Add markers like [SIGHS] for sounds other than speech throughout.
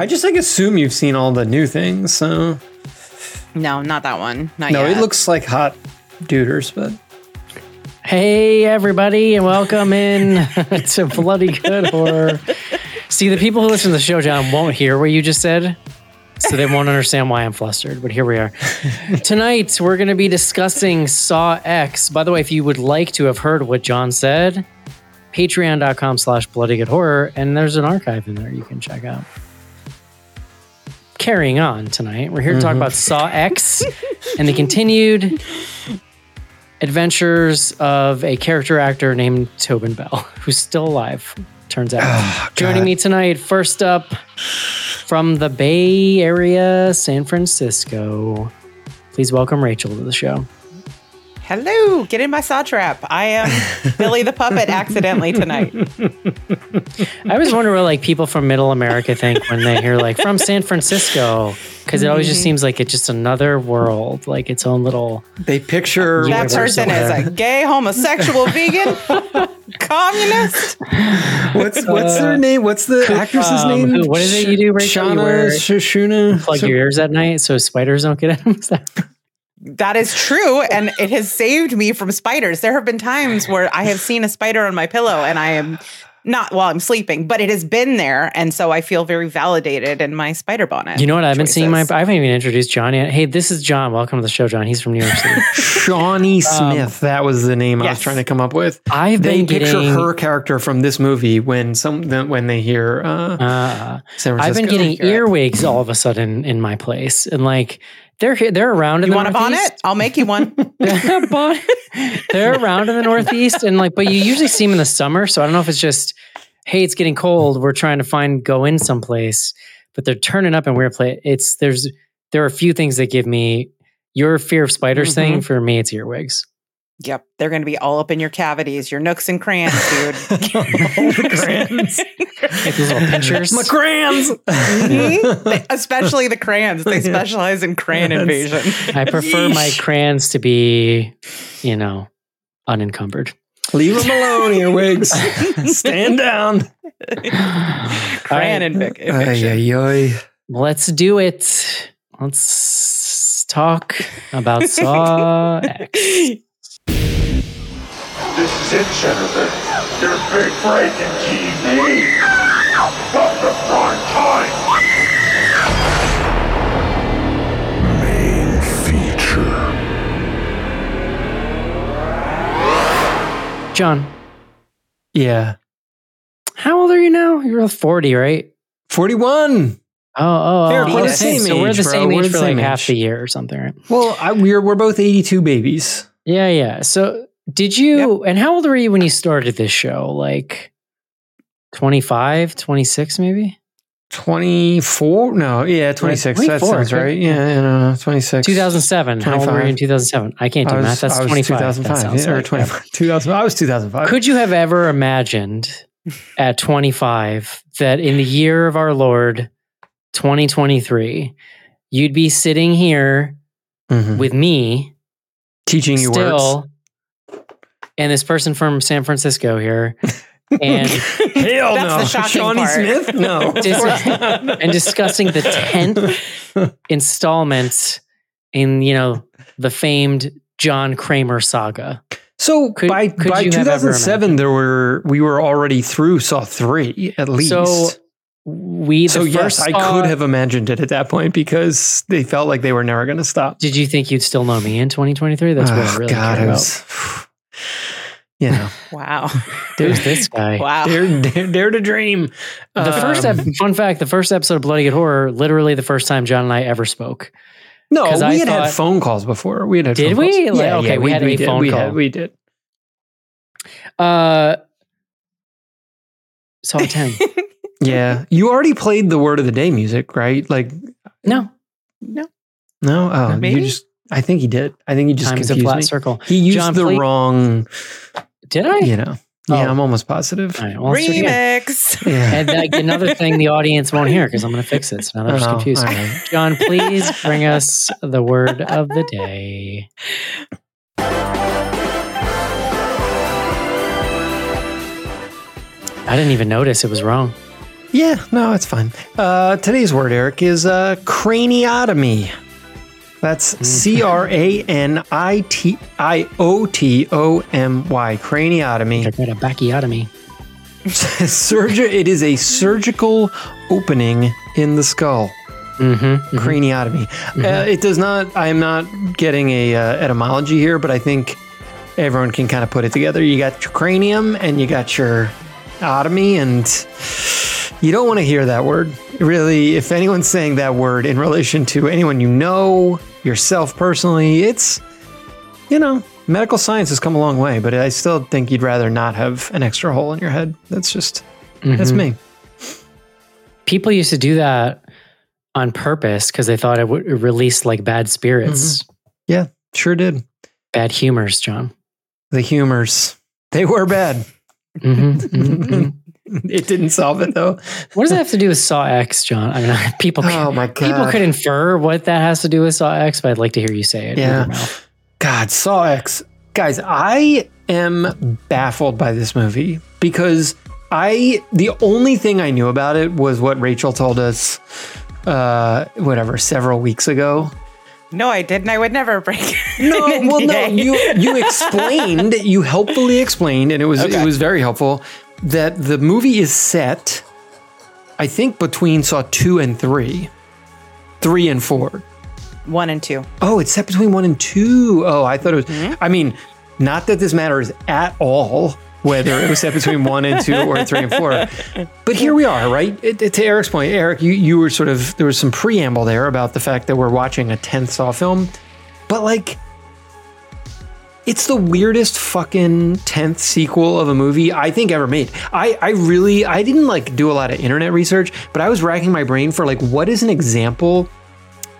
I just like assume you've seen all the new things. So No, not that one. Not no, yet. it looks like hot duders, but Hey, everybody, and welcome in [LAUGHS] to Bloody Good Horror. See, the people who listen to the show, John, won't hear what you just said, so they won't understand why I'm flustered. But here we are. Tonight, we're going to be discussing Saw X. By the way, if you would like to have heard what John said, patreon.com slash bloody good horror, and there's an archive in there you can check out. Carrying on tonight, we're here to talk mm-hmm. about Saw X [LAUGHS] and the continued adventures of a character actor named Tobin Bell, who's still alive, turns out. Ah, Joining me tonight, first up from the Bay Area, San Francisco. Please welcome Rachel to the show. Hello, get in my saw trap. I am [LAUGHS] Billy the puppet accidentally tonight. I always wonder what like people from Middle America think when they hear like from San Francisco, because it always just seems like it's just another world, like its own little. they picture That person is there. a gay, homosexual, vegan, [LAUGHS] communist. what's what's their name? What's the actress's um, name? who- what is it you do, Rachel? You wear- Shashuna. Plug your ears at night so spiders don't get [LAUGHS] at them. Is that- That is true, and it has saved me from spiders. There have been times where I have seen a spider on my pillow, and I am not while I'm sleeping, but it has been there, and so I feel very validated in my spider bonnet. You know what? I've been seeing my. I haven't even introduced John yet. Hey, this is John. Welcome to the show, John. He's from New York City. [LAUGHS] Shawnee Smith. that was the name I was trying to come up with. I've They been picture getting. her character from this movie when some when they hear uh, Uh, San I've been getting earwigs all of a sudden in my place, and like they're here, they're around in the northeast. You the want a bonnet? I'll make you one. [LAUGHS] they're around in the Northeast, and like, but you usually see them in the summer. So I don't know if it's just, hey, it's getting cold. We're trying to find go in someplace, but they're turning up in weird place. It's there's there are a few things that give me your fear of spiders mm-hmm. thing. For me, it's earwigs. Yep, they're going to be all up in your cavities, your nooks and crayons, dude. [LAUGHS] [LAUGHS] All the crayons. Like those little pinchers. My crayons. [LAUGHS] Mhm. They- Especially the crayons. They specialize in crayon Yes. invasion. I prefer my crayons to be, you know, unencumbered. Leave them alone, earwigs. Stand down. [SIGHS] Crayon invasion. inv- Ay, ay, ay. Let's do it. Let's talk about Saw X. This is it, Jennifer. Your big break in TV. Welcome to prime time. Main feature. John, Yeah. how old are you now? You're 40, right? 41. Oh, oh, Fair, oh. we're the same So we're age, the bro. same We're age the for like same half age. the year or something, right? Well, I, we're we're both 82 babies. Yeah, yeah. So did you, and how old were you when you started this show? Like 25, 26 maybe? 24? No, yeah, 26. that sounds right. Yeah, yeah, no, no, 26. 2007. How old were you in 2007? I can't do I was, math. That's I was 25. 2005. That yeah, or like- 25. [LAUGHS] 2000. I was 2005. Could you have ever imagined at 25 that in the year of our Lord 2023, you'd be sitting here Mhm. with me teaching you words? Still and this person from San Francisco here and [LAUGHS] Hell That's no. the shocking Shawnee part. Smith? No. [LAUGHS] Dis- [LAUGHS] and discussing the 10th installment in, you know, the famed John Kramer saga. So Could- by could by you have ever 2007, there were we were already through Saw three at least. So we the so yes, first I Saw- could have imagined it at that point because they felt like they were never going to stop. Did you think you'd still know me in 2023? That's what I Oh, really God, care it about. was, you know, [LAUGHS] Wow. Who's this guy? [LAUGHS] Wow. dare, dare, dare to dream. The first Um, ep- fun fact: the first episode of Bloody Good Horror, literally the first time John and I ever spoke. no, we I had had phone calls before. We had had Did phone we? Like, yeah, okay, yeah, we had a did. phone we call. Had, we did. Uh, Saw [LAUGHS] ten. Yeah, you already played the word of the day music, right? Like, no, no, no oh, Maybe? you just. I think he did. I think he just time's a flat me. circle. He used John, the please- wrong. Did I? You know. Yeah, Oh. I'm almost positive. All right, well, let's do it again. Remix. Yeah. And like, another thing the audience won't hear because I'm going to fix it. So now they're just Oh, confused. all right. John, please bring us the word of the day. I didn't even notice it was wrong. Yeah, no, it's fine. Uh, today's word, Eric, is uh, craniotomy. That's C R A N I T I O T O M Y. Craniotomy. A bacchiotomy. [LAUGHS] Surgery. It is a surgical opening in the skull. Mm-hmm. Craniotomy. Uh, it does not. I am not getting a uh, etymology here, but I think everyone can kind of put it together. You got your cranium and you got your otomy, and you don't want to hear that word. Really, if anyone's saying that word in relation to anyone you know, yourself personally, it's you know, medical science has come a long way, but I still think you'd rather not have an extra hole in your head. That's just that's me. People used to do that on purpose because they thought it would release like bad spirits, Yeah, sure did. bad humors, John. The humors. They were bad. Mhm, mhm, mhm. [LAUGHS] [LAUGHS] It didn't solve it though. What does that have to do with Saw X, John? I mean, [LAUGHS] people could, Oh my [LAUGHS] god. people could infer what that has to do with Saw X, but I'd like to hear you say it. Yeah. God, Saw X. Guys, I am baffled by this movie because I the only thing I knew about it was what Rachel told us uh whatever several weeks ago. No, I didn't. I would never break. No, well no, you you explained, you helpfully explained and it was Okay. it was very helpful that the movie is set I think between Saw 2 and 3. 3 and 4. One and two. Oh, it's set between one and two. Oh, I thought it was. Mm-hmm. I mean, not that this matters at all whether it was set between one and two or three and four. But here we are, right? It, it- to Eric's point, Eric, you, you were sort of, there was some preamble there about the fact that we're watching a 10th Saw film. But like, it's the weirdest fucking 10th sequel of a movie I think ever made. I, I really, I didn't like do a lot of internet research, but I was racking my brain for like, what is an example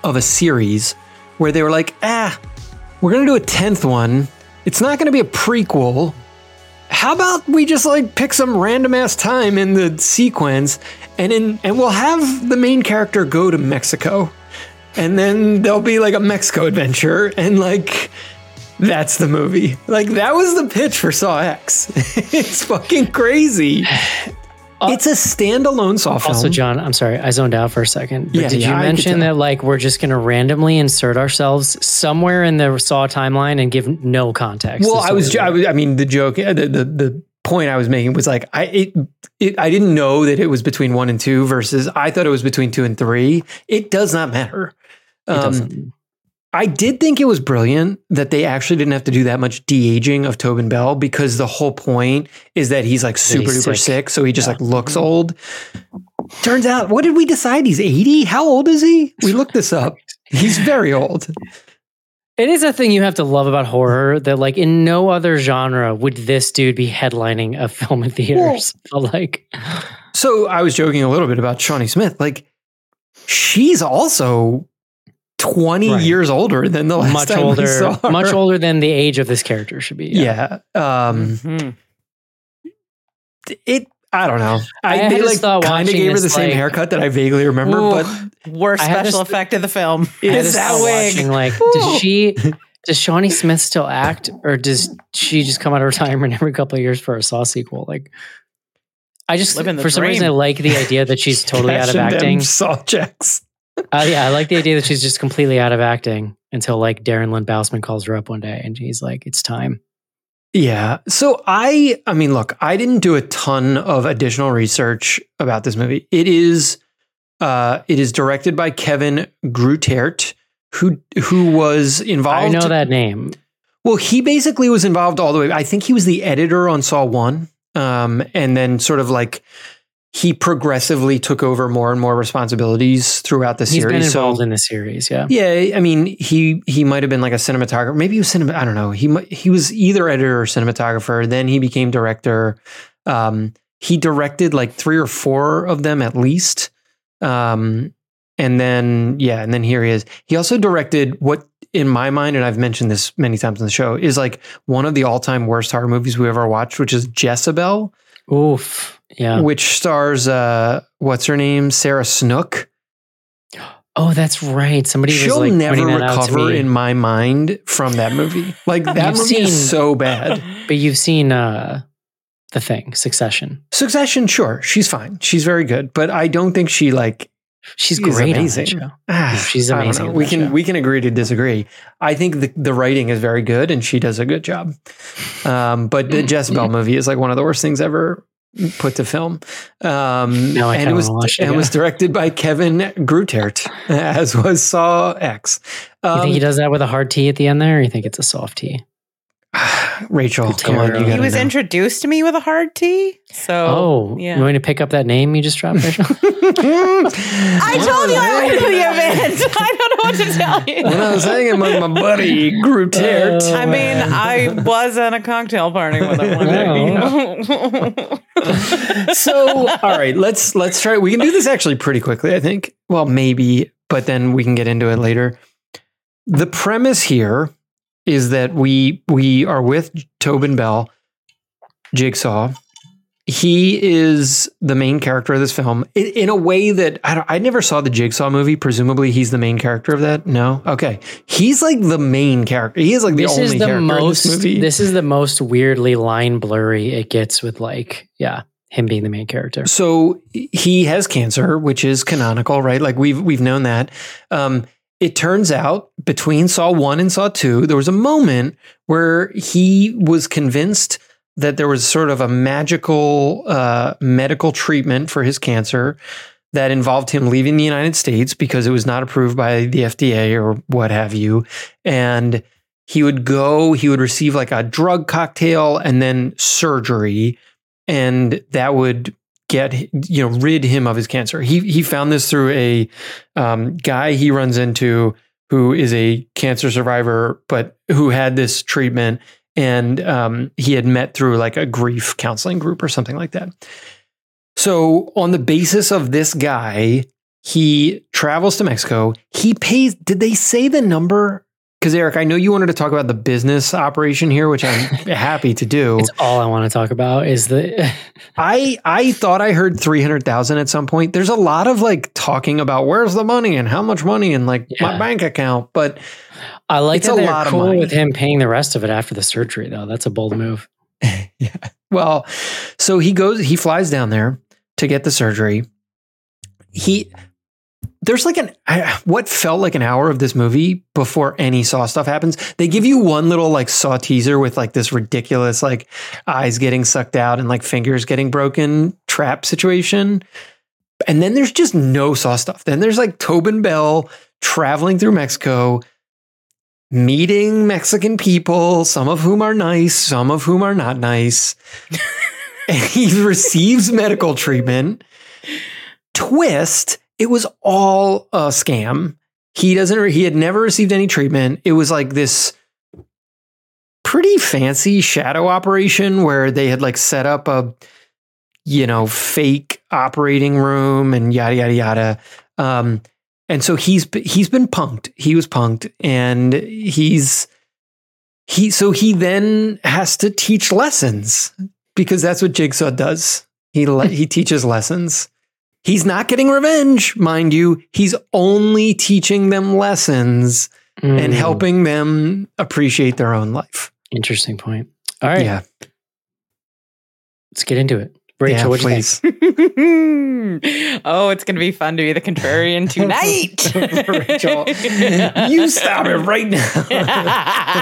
of a series where they were like, ah, we're gonna do a tenth one. It's not gonna be a prequel. How about we just like pick some random ass time in the sequence and in and we'll have the main character go to Mexico. And then there'll be like a Mexico adventure and like that's the movie. Like that was the pitch for Saw X. [LAUGHS] it's fucking crazy. it's a standalone Saw film. Also, John, I'm sorry, I zoned out for a second. But Yeah, did yeah, you I mention that like we're just gonna randomly insert ourselves somewhere in the Saw timeline and give no context? Well, I was, I was, I mean, the joke, uh, the, the, the point I was making was like, I, it, it, I didn't know that it was between one and two versus I thought it was between two and three. It does not matter. it Um, doesn't- I did think it was brilliant that they actually didn't have to do that much de aging of Tobin Bell because the whole point is that he's like super he's duper sick. sick. So he just Yeah. Mm-hmm. like looks old. Turns out, what did we decide? He's 80? How old is he? We looked this up. He's very old. It is a thing you have to love about horror that, like, in no other genre would this dude be headlining a film in theaters. [LAUGHS] But, like, So I was joking a little bit about Shawnee Smith. Like, she's also 20 Right. years older than the last much time we saw [LAUGHS] her. much older than the age of this character should be. Yeah. Um, Mhm. it, I don't know. I I, they like kind of gave her the this, same like- haircut that I vaguely remember, Ooh, but worst special this- effect of the film. I is that wig? watching, like, [LAUGHS] does she, does Shawnee Smith still act, or does she just come out of retirement every couple of years for a Saw sequel? Like, I just Living the for some reason I like the idea that she's [LAUGHS] totally out of cashing them acting. Saw checks. [LAUGHS] Uh, yeah, I like the idea that she's just completely out of acting until like Darren Lynn Bousman calls her up one day and he's like, "It's time." Yeah. So I I mean, look, I didn't do a ton of additional research about this movie. It is uh it is directed by Kevin Greutert, who who was involved I know that name. Well, he basically was involved all the way. I think he was the editor on Saw 1. Um and then sort of like he progressively took over more and more responsibilities throughout the He's series. been So- involved in the series, yeah. yeah, I mean, he he might have been like a cinematographer. Maybe he was cinema. I don't know. He he was either editor or cinematographer. Then he became director. Um, he directed like three or four of them at least. Um, and then yeah, and then here he is. He also directed what, in my mind, and I've mentioned this many times on the show, is like one of the all-time worst horror movies we ever watched, which is Jessabelle, Oof. Yeah. which stars uh, what's her name, Sarah Snook. Oh, that's right. Somebody was She'll like never pointing that out to recover in my mind from that movie. [LAUGHS] Like that movie is so bad. [LAUGHS] but you've seen uh the thing, Succession. Succession, sure, she's fine. She's very good, but I don't think she like She's She's great amazing. Ah, she's amazing. We can show. we can agree to disagree. I think the the writing is very good, and she does a good job. Um, but the Jessabelle [LAUGHS] movie is like one of the worst things ever put to film. Um, Now I and it was it and was directed by Kevin Greutert, [LAUGHS] as was Saw X. You Um, think he does that with a hard T at the end there, or you think it's a soft T? [SIGHS] Rachel, come on, you He was know. introduced to me with a hard T. So Oh, yeah. you want me to pick up that name you just dropped, [LAUGHS] Rachel? I told you I went to the event. [LAUGHS] I don't know what to tell you. when I was hanging with my buddy Greutert. Uh, oh, I mean. I was at a cocktail party with him one day. You oh. [LAUGHS] so all right let's let's try we can do this actually pretty quickly i think well maybe but then we can get into it later the premise here is that we we are with tobin bell jigsaw he is the main character of this film in, in a way that I, I never saw the jigsaw movie presumably he's the main character of that no okay he's like the main character he is like the this only is the character most. in this movie This is the most weirdly line blurry it gets with like, yeah, him being the main character. So he has cancer, which is canonical, right? Like we've we've known that. Um, it turns out between Saw one and Saw two, there was a moment where he was convinced that there was sort of a magical uh, medical treatment for his cancer that involved him leaving the United States because it was not approved by the FDA or what have you, and he would go, he would receive like a drug cocktail and then surgery. And that would get you know rid him of his cancer. He he found this through a um, guy he runs into who is a cancer survivor, but who had this treatment, and um, he had met through like a grief counseling group or something like that. So on the basis of this guy, he travels to Mexico. He pays. Did they say the number? Because Eric, I know you wanted to talk about the business operation here, which I'm [LAUGHS] happy to do. It's all I want to talk about is the [LAUGHS] I I thought I heard three hundred thousand at some point. There's a lot of like talking about where's the money and how much money and like my bank account, but I like It's that a lot of money. with him paying the rest of it after the surgery though. That's a bold move. [LAUGHS] yeah. Well, so he goes, he flies down there to get the surgery. He there's like an what felt like an hour of this movie before any Saw stuff happens. They give you one little like Saw teaser with like this ridiculous like eyes getting sucked out and like fingers getting broken trap situation. And then there's just no Saw stuff. Then there's like Tobin Bell traveling through Mexico, meeting Mexican people, some of whom are nice, some of whom are not nice. [LAUGHS] and he receives medical treatment. Twist, it was all a scam. He doesn't he had never received any treatment. It was like this pretty fancy shadow operation where they had like set up a you know fake operating room and yada yada yada. Um and so he's he's been punked. He was punked and he's he so he then has to teach lessons because that's what Jigsaw does. He le- he teaches lessons. He's not getting revenge, mind you. He's only teaching them lessons and Mm, helping them appreciate their own life. Interesting point. All right, Yeah, let's get into it. Rachel, yeah, what do you think? please. [LAUGHS] oh, it's going to be fun to be the contrarian tonight. [LAUGHS] Rachel, [LAUGHS] you stop it right now.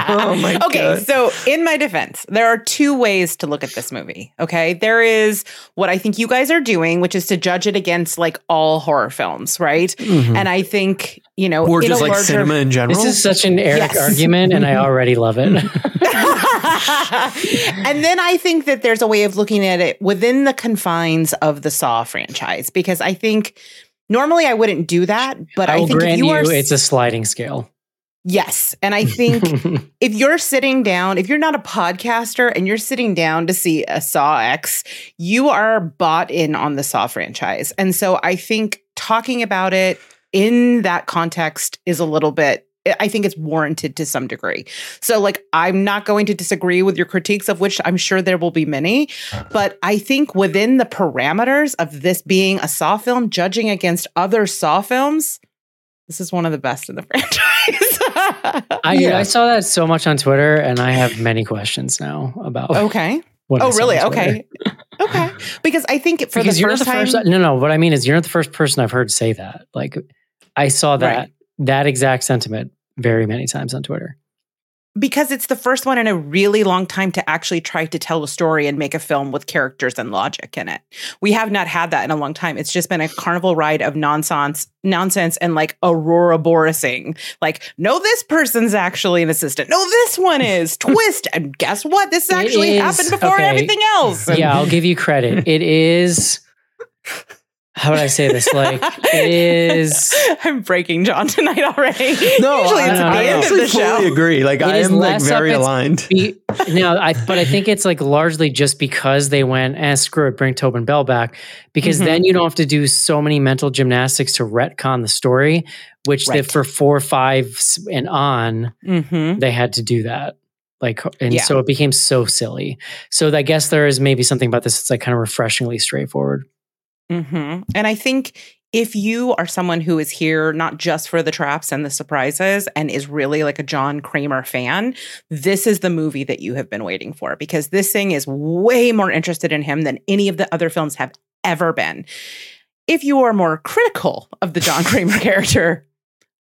oh my okay, god. so in my defense, there are two ways to look at this movie. Okay, there is what I think you guys are doing, which is to judge it against like all horror films, right? Mhm. And I think you know, or in just a like larger- cinema in general. This is such an Eric Yes. argument, and I already love it. and then I think that there's a way of looking at it within the confines of the Saw franchise because I think normally I wouldn't do that, but I I, think you you, are it's a sliding scale. yes, and I think [LAUGHS] if you're sitting down, if you're not a podcaster and you're sitting down to see a Saw X, you are bought in on the Saw franchise. And so I think talking about it in that context is a little bit I think it's warranted to some degree. So like I'm not going to disagree with your critiques of which I'm sure there will be many, uh-huh. but I think within the parameters of this being a Saw film judging against other Saw films, this is one of the best in the [LAUGHS] franchise. I, Yeah. I saw that so much on Twitter, and I have many questions now about okay. when Oh, saw really? it on Twitter. Okay. okay. [LAUGHS] Because I think for because the you're first not the time, first. No, no. What I mean is, you're not the first person I've heard say that. Like, I saw that Right. that exact sentiment very many times on Twitter. because it's the first one in a really long time to actually try to tell a story and make a film with characters and logic in it. We have not had that in a long time. It's just been a carnival ride of nonsense, nonsense, and like Aurora Borising. Like, no, this person's actually an assistant. No, this one is. [LAUGHS] Twist. And guess what? This actually is- happened before okay. everything else. And- Yeah, I'll give you credit. It is. [LAUGHS] How would I say this? Like, it is. [LAUGHS] I'm breaking John tonight already. [LAUGHS] No, Usually I, it's at I the I end of actually the show. fully agree. Like It I am like very aligned. [LAUGHS] Be, no, I but I think it's like largely just because they went, eh, screw it, bring Tobin Bell back. Because Mhm. then you don't have to do so many mental gymnastics to retcon the story, which they, Right. for four, five, and on, Mm-hmm. they had to do that. Like, and Yeah. so it became so silly. So I guess there is maybe something about this that's like kind of refreshingly straightforward. Hmm And I think if you are someone who is here not just for the traps and the surprises and is really like a John Kramer fan, this is the movie that you have been waiting for because this thing is way more interested in him than any of the other films have ever been. If you are more critical of the John Kramer [LAUGHS] character,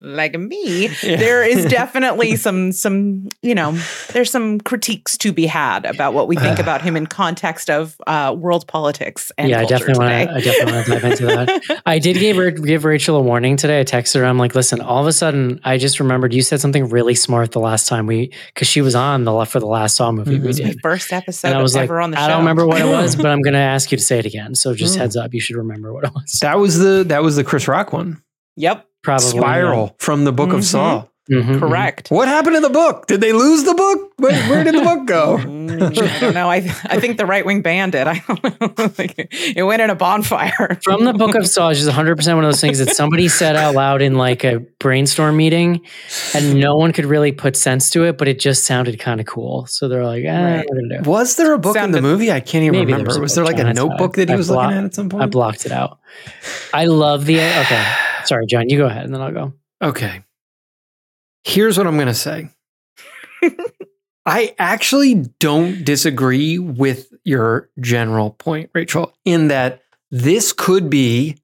like me, [LAUGHS] Yeah. there is [LAUGHS] definitely some some you know there's some critiques to be had about what we think about him in context of uh, world politics and yeah, I definitely want to. I definitely want to dive into that. [LAUGHS] I did give give Rachel a warning today. I texted her. I'm like, listen. All of a sudden, I just remembered you said something really smart the last time we, because she was on the left for the last Saw movie we Mhm. did. first episode And I was like, ever on the show. I don't remember what it was, but I'm going to ask you to say it again. So just Mm. heads up, you should remember what it was. That was the that was the Chris Rock one. Yep, Probably Spiral from the Book Mhm. of Saw. yeah. Mhm, mhm. correct. What happened to the book? Did they lose the book? Where, where did the book go? [LAUGHS] Mm, I don't know. I I think the right wing banned it. I don't know. [LAUGHS] It went in a bonfire. [LAUGHS] From the Book of Saw is 100 percent one of those things that somebody said out loud in like a brainstorm meeting, and no one could really put sense to it, but it just sounded kind of cool. So they're like, eh, Right. we're gonna. Was there a book in the movie? I can't even Maybe there remember. was Was, there like a notebook that he I was blo- looking at at some point? I blocked it out. I love the okay. Sorry, John. You go ahead, and then I'll go. Okay. Here's what I'm going to say. [LAUGHS] I actually don't disagree with your general point, Rachel, in that this could be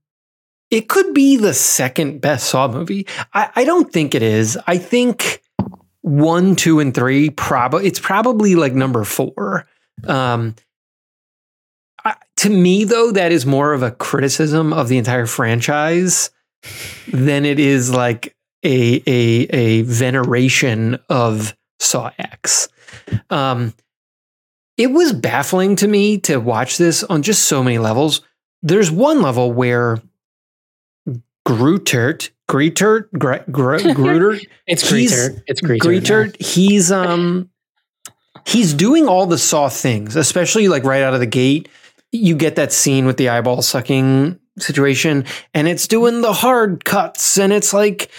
it could be the second best Saw movie. I, I don't think it is. I think one, two, and three probably it's probably like number four. Um, I, to me, though, that is more of a criticism of the entire franchise than it is like a a a veneration of Saw X. Um, it was baffling to me to watch this on just so many levels. There's one level where Grootert, Greetert, Gre- Gre- Grootert, [LAUGHS] It's He's- Greeter. It's Greeter. Greetert, he's um he's doing all the Saw things, especially like right out of the gate. You get that scene with the eyeball sucking situation, and it's doing the hard cuts, and it's like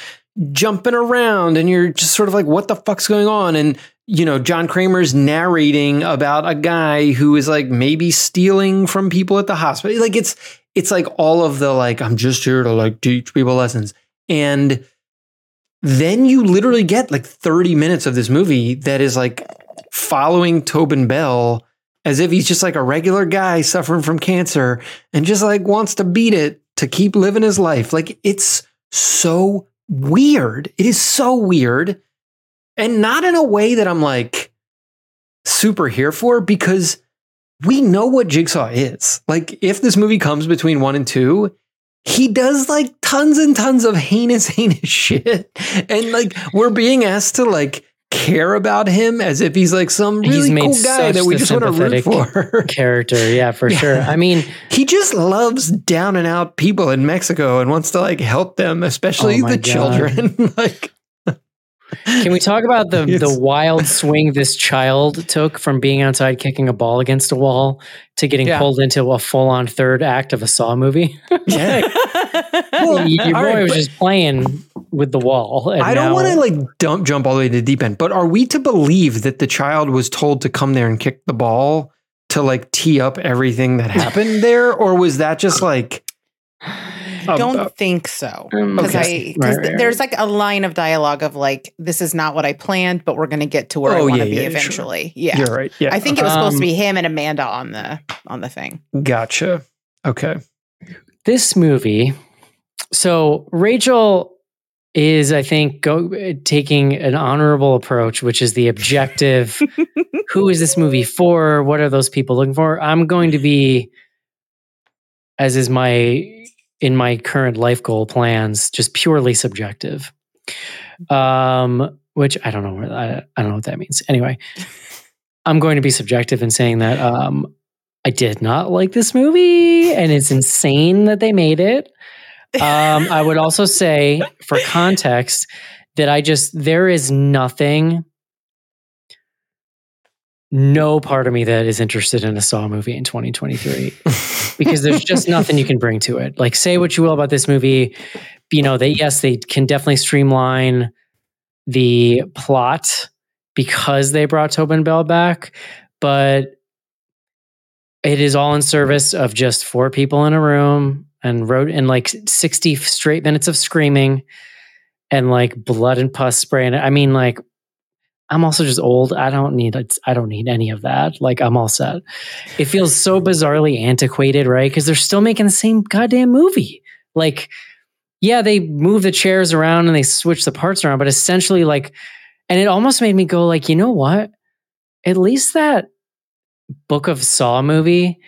jumping around, and you're just sort of like, what the fuck's going on? And you know, John Kramer's narrating about a guy who is like maybe stealing from people at the hospital. Like it's it's like all of the like, I'm just here to like teach people lessons. And then you literally get like 30 minutes of this movie that is like following Tobin Bell as if he's just like a regular guy suffering from cancer and just like wants to beat it to keep living his life. Like it's so weird. It is so weird. And not in a way that I'm like super here for because we know what Jigsaw is. Like if this movie comes between one and two, he does like tons and tons of heinous, [LAUGHS] heinous shit. And like we're being asked to like care about him as if he's like some really cool guy that we just want to root for. [LAUGHS] character. Yeah, for Yeah. sure. I mean, he just loves down and out people in Mexico and wants to like help them, especially Oh the God. children. [LAUGHS] like can we talk about the the wild swing this child took from being outside kicking a ball against a wall to getting Yeah. pulled into a full on third act of a Saw movie? yeah. [LAUGHS] Your your boy right, was just playing with the wall. and I don't want to like dump jump all the way to the deep end, but are we to believe that the child was told to come there and kick the ball to like tee up everything that happened there, or was that just like don't uh, think so Um, because okay. I Right, right, there's like a line of dialogue of like this is not what I planned, but we're going to get to where I Oh, want to yeah, be yeah, sure. eventually. Yeah, You're right. Yeah. I think it was supposed to Um, be him and Amanda on the on the thing. Gotcha. Okay. this movie so rachel is i think go, taking an honorable approach which is the objective [LAUGHS] who is this movie for what are those people looking for i'm going to be as is my in my current life goal plans just purely subjective um which i don't know where I, I don't know what that means anyway [LAUGHS] i'm going to be subjective in saying that um I did not like this movie, and it's insane that they made it. Um, I would also say, for context, that I just there is nothing, no part of me that is interested in a Saw movie in 2023 [LAUGHS] because there's just nothing you can bring to it. Like, say what you will about this movie, you know, they yes, they can definitely streamline the plot because they brought Tobin Bell back, but it is all in service of just four people in a room and wrote in like 60 straight minutes of screaming and like blood and pus spraying. I mean, like I'm also just old. I don't need I don't need any of that. Like I'm all set. It feels so bizarrely antiquated, right? Because they're still making the same goddamn movie. Like, yeah, they move the chairs around and they switch the parts around, but essentially, like, and it almost made me go, like, you know what? At least that Book of Saw movie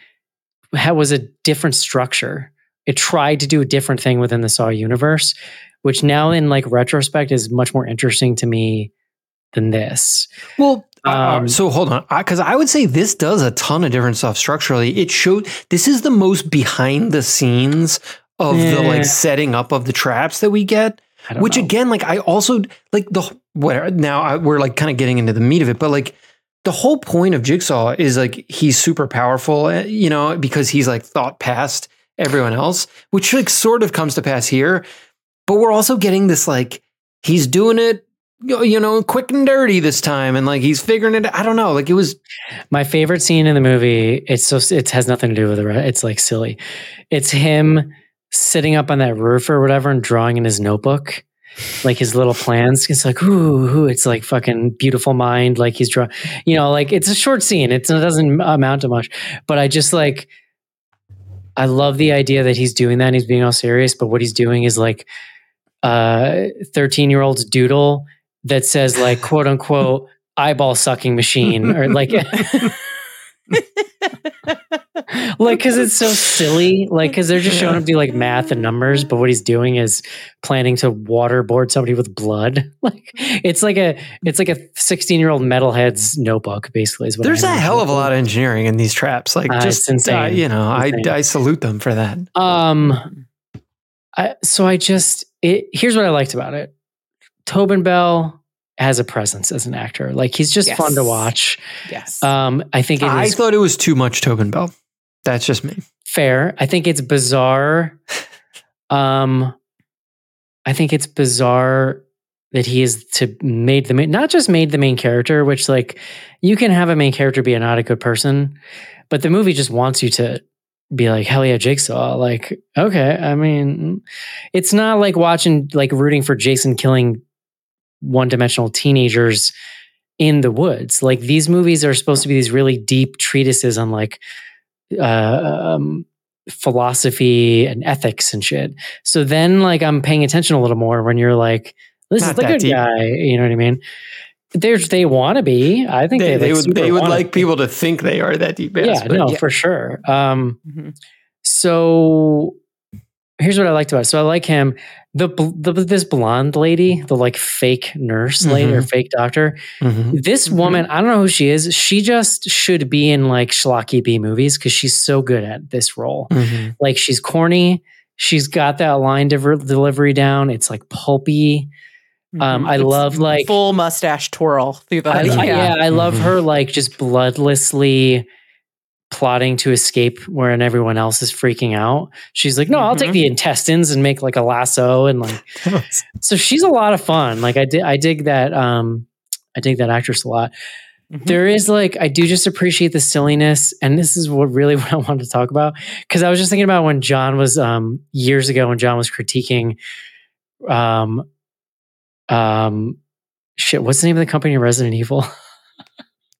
had, was a different structure. It tried to do a different thing within the Saw universe, which now in like retrospect is much more interesting to me than this. Well, uh, Um, so hold on, because I, would say this does a ton of different stuff structurally. It showed this is the most behind the scenes of the Eh. like setting up of the traps that we get. Which know. again, like I also like the where now I, we're like kind of getting into the meat of it, but like the whole point of Jigsaw is like he's super powerful, eh, you know, because he's like thought past everyone else, which like sort of comes to pass here. But we're also getting this like he's doing it, you know, quick and dirty this time, and like he's figuring it. I don't know, like it was My favorite scene in the movie, it's so it has nothing to do with rest. It's like silly. It's him sitting up on that roof or whatever and drawing in his notebook, like his little plans. It's like, ooh, ooh it's like fucking beautiful mind. Like he's drawing, you know, like it's a short scene. It's, it doesn't amount to much, but I just like, I love the idea that he's doing that. He's being all serious, but what he's doing is like, uh, 13 year old's doodle that says like quote unquote eyeball sucking machine or like [LAUGHS] like because it's so silly like because they're just showing him do like math and numbers but what he's doing is planning to waterboard somebody with blood [LAUGHS] like it's like a it's like a 16 year old metalhead's notebook basically is what there's I a hell of a lot of engineering in these traps. Like Uh, just insane. uh, you know, I I salute them for that. um I, so i just it here's what i liked about it tobin bell has a presence as an actor like he's just fun to watch Yes. um i think it I is thought it was too much Tobin Bell. That's just me. fair. I think it's bizarre. [LAUGHS] Um, I think it's bizarre that he is to made the main, not just made the main character, which like you can have a main character be a not a good person, but the movie just wants you to be like hell yeah, Jigsaw. Like okay, I mean, it's not like watching like rooting for Jason killing one dimensional teenagers in the woods. Like these movies are supposed to be these really deep treatises on like uh, um, philosophy and ethics and shit. So then, like, I'm paying attention a little more when you're like, "This Not is the good deep. guy." You know what I mean? There's they want to be. I think They, they, they like, would they would like be. people to think they are that deep. Yeah, Yes, no, yeah. for sure. Um, Mhm. so here's what I liked about it. So I like him. The, the this blonde lady, the like fake nurse lady or fake doctor. Mhm. This Mhm. woman, I don't know who she is. She just should be in like schlocky B movies because she's so good at this role. Mhm. Like she's corny. She's got that line diver- delivery down. It's like pulpy. Um. I It's love like full mustache twirl through the I, yeah. I- yeah, I love her like just bloodlessly plotting to escape when everyone else is freaking out. She's like, no, I'll take Mhm. the intestines and make like a lasso and like. [LAUGHS] So she's a lot of fun. Like I did, I dig that. Um, I dig that actress a lot. there is like I do just appreciate the silliness, and this is what really [LAUGHS] what I wanted to talk about because I was just thinking about when John was um years ago when John was critiquing um um shit what's the name of the company Resident Evil [LAUGHS]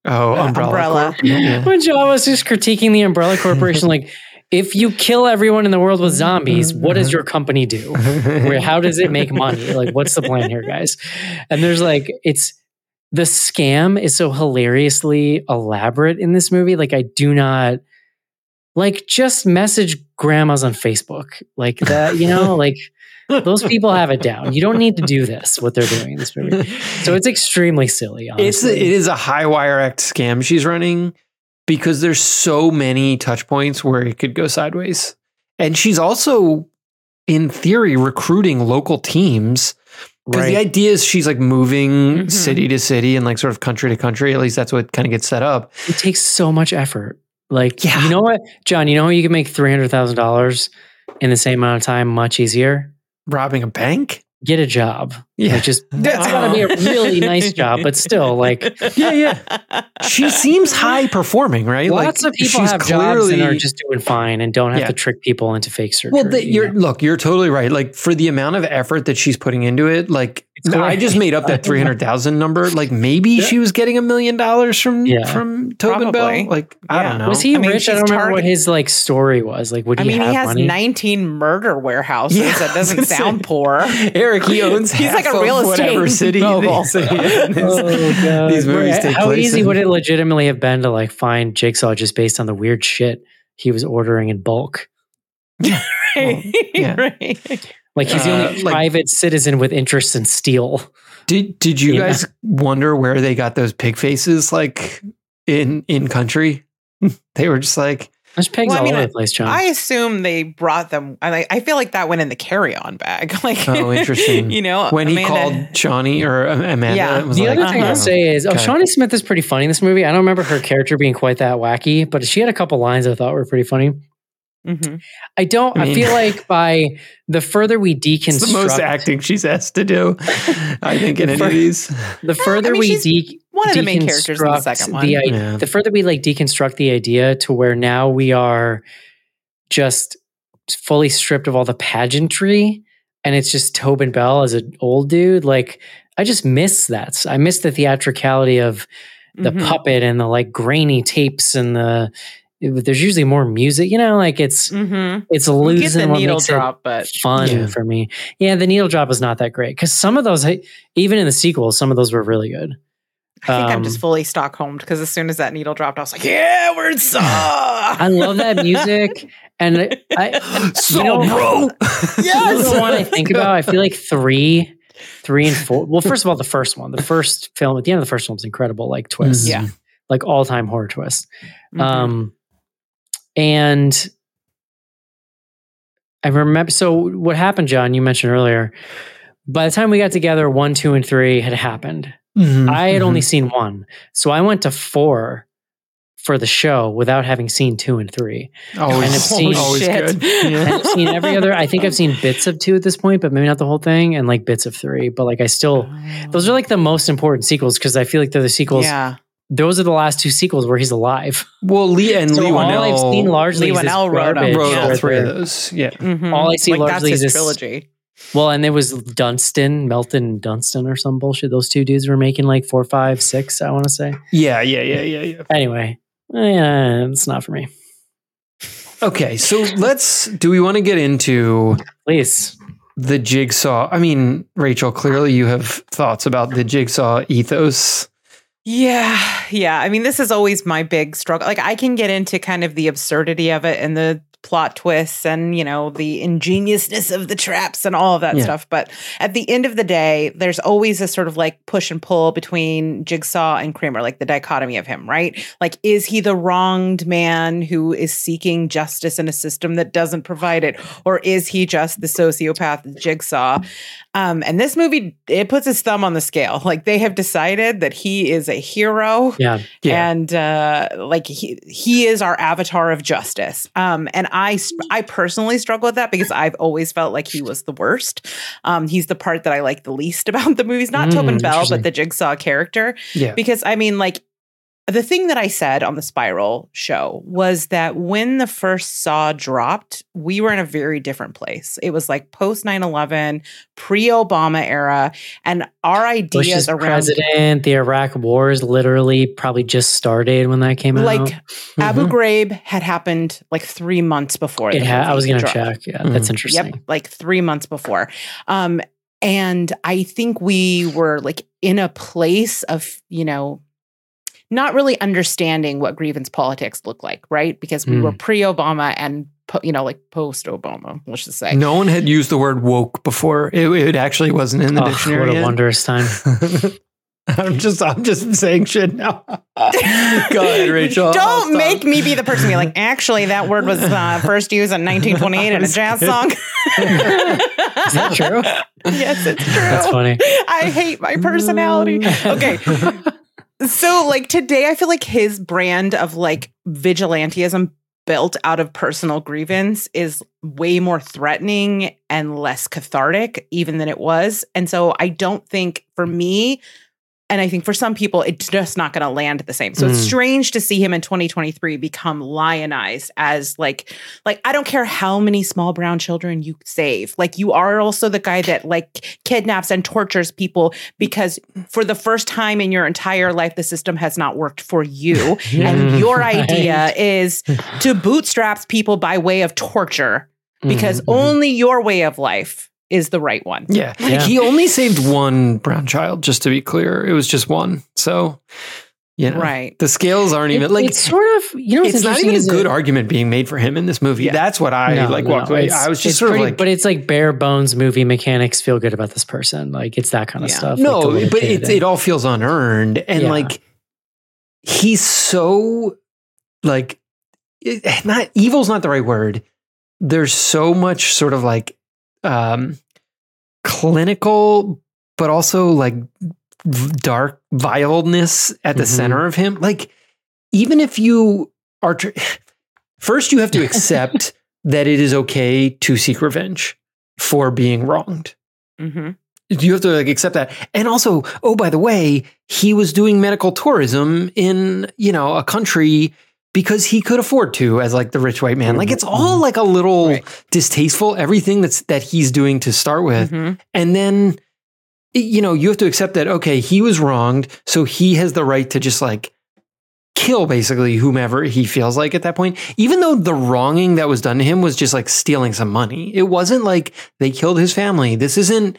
Oh, Uh, umbrella. Umbrella. Corp. Yeah. when John was just critiquing the Umbrella Corporation like if you kill everyone in the world with zombies what does your company do [LAUGHS] where how does it make money like what's the plan here guys and there's like it's the scam is so hilariously elaborate in this movie like i do not like just message grandmas on facebook like that you know [LAUGHS] like those people have it down you don't need to do this what they're doing in this movie so it's extremely silly It's honestly. a, it is a high wire act scam she's running because there's so many touch points where it could go sideways. And she's also in theory recruiting local teams because the idea is she's like moving Mhm. city to city and like sort of country to country. At least that's what kind of gets set up. it takes so much effort. Like, Yeah. you know what, John? You know how you can make three hundred thousand dollars in the same amount of time much easier? Robbing a bank. Get a job. Yeah. Like, [LAUGHS] just it's gotta be a really nice job, but still, like [LAUGHS] Yeah, yeah. She [LAUGHS] seems high performing, right? lots like, of people have jobs and are just doing fine and don't have Yeah. to trick people into fake surgery. Well, the, you you're know? look, you're totally right. Like for the amount of effort that she's putting into it, like It's I just made up that [LAUGHS] three hundred thousand number. Like maybe she was getting a million dollars from Yeah. from Tobin Probably. Bell. Like I don't know. was he I mean, rich? I don't remember what his like story was. Like, would I he mean, have he has money? 19 murder warehouses. Yeah, that doesn't sound poor. [LAUGHS] Eric, he owns. He's half like a real estate whatever city [LAUGHS] mogul. these, Oh, God. these movies take How place easy in. would it legitimately have been to like find Jigsaw just based on the weird shit he was ordering in bulk? yeah. right. Like he's the Uh, only like- private citizen with interest in steel. Did Did you Yeah. guys wonder where they got those pig faces? Like in in country, [LAUGHS] they were just like There's pigs Well, I all mean, over the place, John. I assume they brought them. I, I feel like that went in the carry-on bag. [LAUGHS] Like, Oh, interesting. you know, when he called Shawnee or um, Amanda. Yeah. it was the like, other thing uh-huh. I'll say is, oh, Shawnee Smith is pretty funny in this movie. I don't remember her character being quite that wacky, but she had a couple lines I thought were pretty funny. Mhm. I don't. I I, feel like by the further we deconstruct, [LAUGHS] It's the most acting she's asked to do, I think, [LAUGHS] in any of these. [LAUGHS] the further mean, we de- one of the main characters in the second one. The, Yeah. the further we like deconstruct the idea to where now we are just fully stripped of all the pageantry, and it's just Tobin Bell as an old dude. Like I just miss that. I miss the theatricality of the Mhm. puppet and the like grainy tapes and the. There's usually more music, you know, like it's Mhm. it's losing the what needle makes it drop, but fun Yeah. for me. Yeah, the needle drop was not that great because some of those, even in the sequels, some of those were really good. I think I'm Um, just fully Stockholmed because as soon as that needle dropped, I was like, "Yeah, we're in [LAUGHS] Saw." I love that music, and I, So, [LAUGHS] you know, bro. Yes, the one I think about. I feel like three, three and four. Well, first of all, the first one, the first film at the end of the first one was incredible, like twist, Yeah. like all time horror twist. Mhm. Um, and I remember. So what happened, John? You mentioned earlier. By the time we got together, one, two, and three had happened. Mhm, I had only mhm. seen one, so I went to four for the show without having seen two and three. always, and I've seen- always Shit. good. [LAUGHS] Yeah. I've seen every other. I think I've seen bits of two at this point, but maybe not the whole thing, and like bits of three. But like I still, those are like the most important sequels because I feel like they're the sequels. yeah, Those are the last two sequels where he's alive. Well, Lee and So Lee all Whannell I've seen largely Lee is this Whannell wrote 'em. wrote Yeah. all where three of those. Yeah. Mhm. All I see like largely that's is his this- trilogy. Well, and there was Dunstan, Melton, and Dunstan, or some bullshit. Those two dudes were making like four, five, six. I want to say. Yeah, yeah, yeah, yeah, yeah. Anyway, eh, it's not for me. Okay, so let's. Do we want to get into Please. the jigsaw? I mean, Rachel, clearly you have thoughts about the jigsaw ethos. Yeah, yeah. I mean, this is always my big struggle. Like, I can get into kind of the absurdity of it and the plot twists and, you know, the ingeniousness of the traps and all of that Yeah. stuff. But at the end of the day, there's always a sort of like push and pull between Jigsaw and Kramer, like the dichotomy of him, right? Like, is he the wronged man who is seeking justice in a system that doesn't provide it? Or is he just the sociopath Jigsaw? Um, and this movie, it puts his thumb on the scale. [LAUGHS] Like, they have decided that he is a hero Yeah. Yeah. and uh, like he he is our avatar of justice. Um, and I I personally struggle with that because I've always felt like he was the worst. Um, he's the part that I like the least [LAUGHS] about the movies, not Mm, Tobin Bell, but the Jigsaw character. Yeah. Because I mean, like the thing that I said on the Spiral show was that when the first Saw dropped, we were in a very different place. It was like post 9 11, pre Obama era, and our ideas Bush's around president, the Iraq Wars literally probably just started when that came out. like Abu Ghraib had happened like three months before. it the ha- I was going to check. Yeah, that's Mhm. interesting. Yep, like three months before. Um, and I think we were like in a place of, you know, not really understanding what grievance politics look like, right? Because we Mm. were pre Obama and, po- you know, like post Obama, let's just say. No one had used the word woke before. It, it actually wasn't in the Oh, dictionary. what a yet. wondrous time. [LAUGHS] I'm just I'm just saying shit now. [LAUGHS] [LAUGHS] Go ahead, Rachel. Don't make me be the person to be like, actually, that word was uh, first used in 1928 in a jazz song. Is that true? yes, it's true. That's funny. I hate my personality. Okay. So, like today, I feel like his brand of like vigilantism built out of personal grievance is way more threatening and less cathartic, even than it was. And so, I don't think for me, and I think for some people, it's just not going to land the same. So it's Mm. strange to see him in 2023 become lionized as like, like I don't care how many small brown children you save. Like you are also the guy that like kidnaps and tortures people because for the first time in your entire life, the system has not worked for you. [LAUGHS] and your Right. idea is to bootstraps people by way of torture because Mhm, mhm. only your way of life is the right one. Yeah. Yeah. He only saved one brown child, just to be clear. It was just one. So, you know, Right. the scales aren't even It- like it's sort of you know it's not even a good it- argument being made for him in this movie. Yeah. That's what I No, like no, walked away. I was just sort pretty- of like but it's like bare bones movie mechanics. Feel good about this person. Like it's that kind of Yeah. stuff. no, like, but little it, it all feels unearned. And Yeah. like he's so like it, not evil's not the right word. There's so much sort of like um clinical, but also like dark vileness at the Mhm. center of him. Like even if you are tr- [SIGHS] first you have to accept [LAUGHS] that it is okay to seek revenge for being wronged hmm you have to like accept that and also oh by the way he was doing medical tourism in you know a country because he could afford to as like the rich white man. Like it's all like a little Right. distasteful everything that's that he's doing to start with. Mhm. and then you know you have to accept that okay he was wronged so he has the right to just like kill basically whomever he feels like at that point. Even though the wronging that was done to him was just like stealing some money. It wasn't like they killed his family. This isn't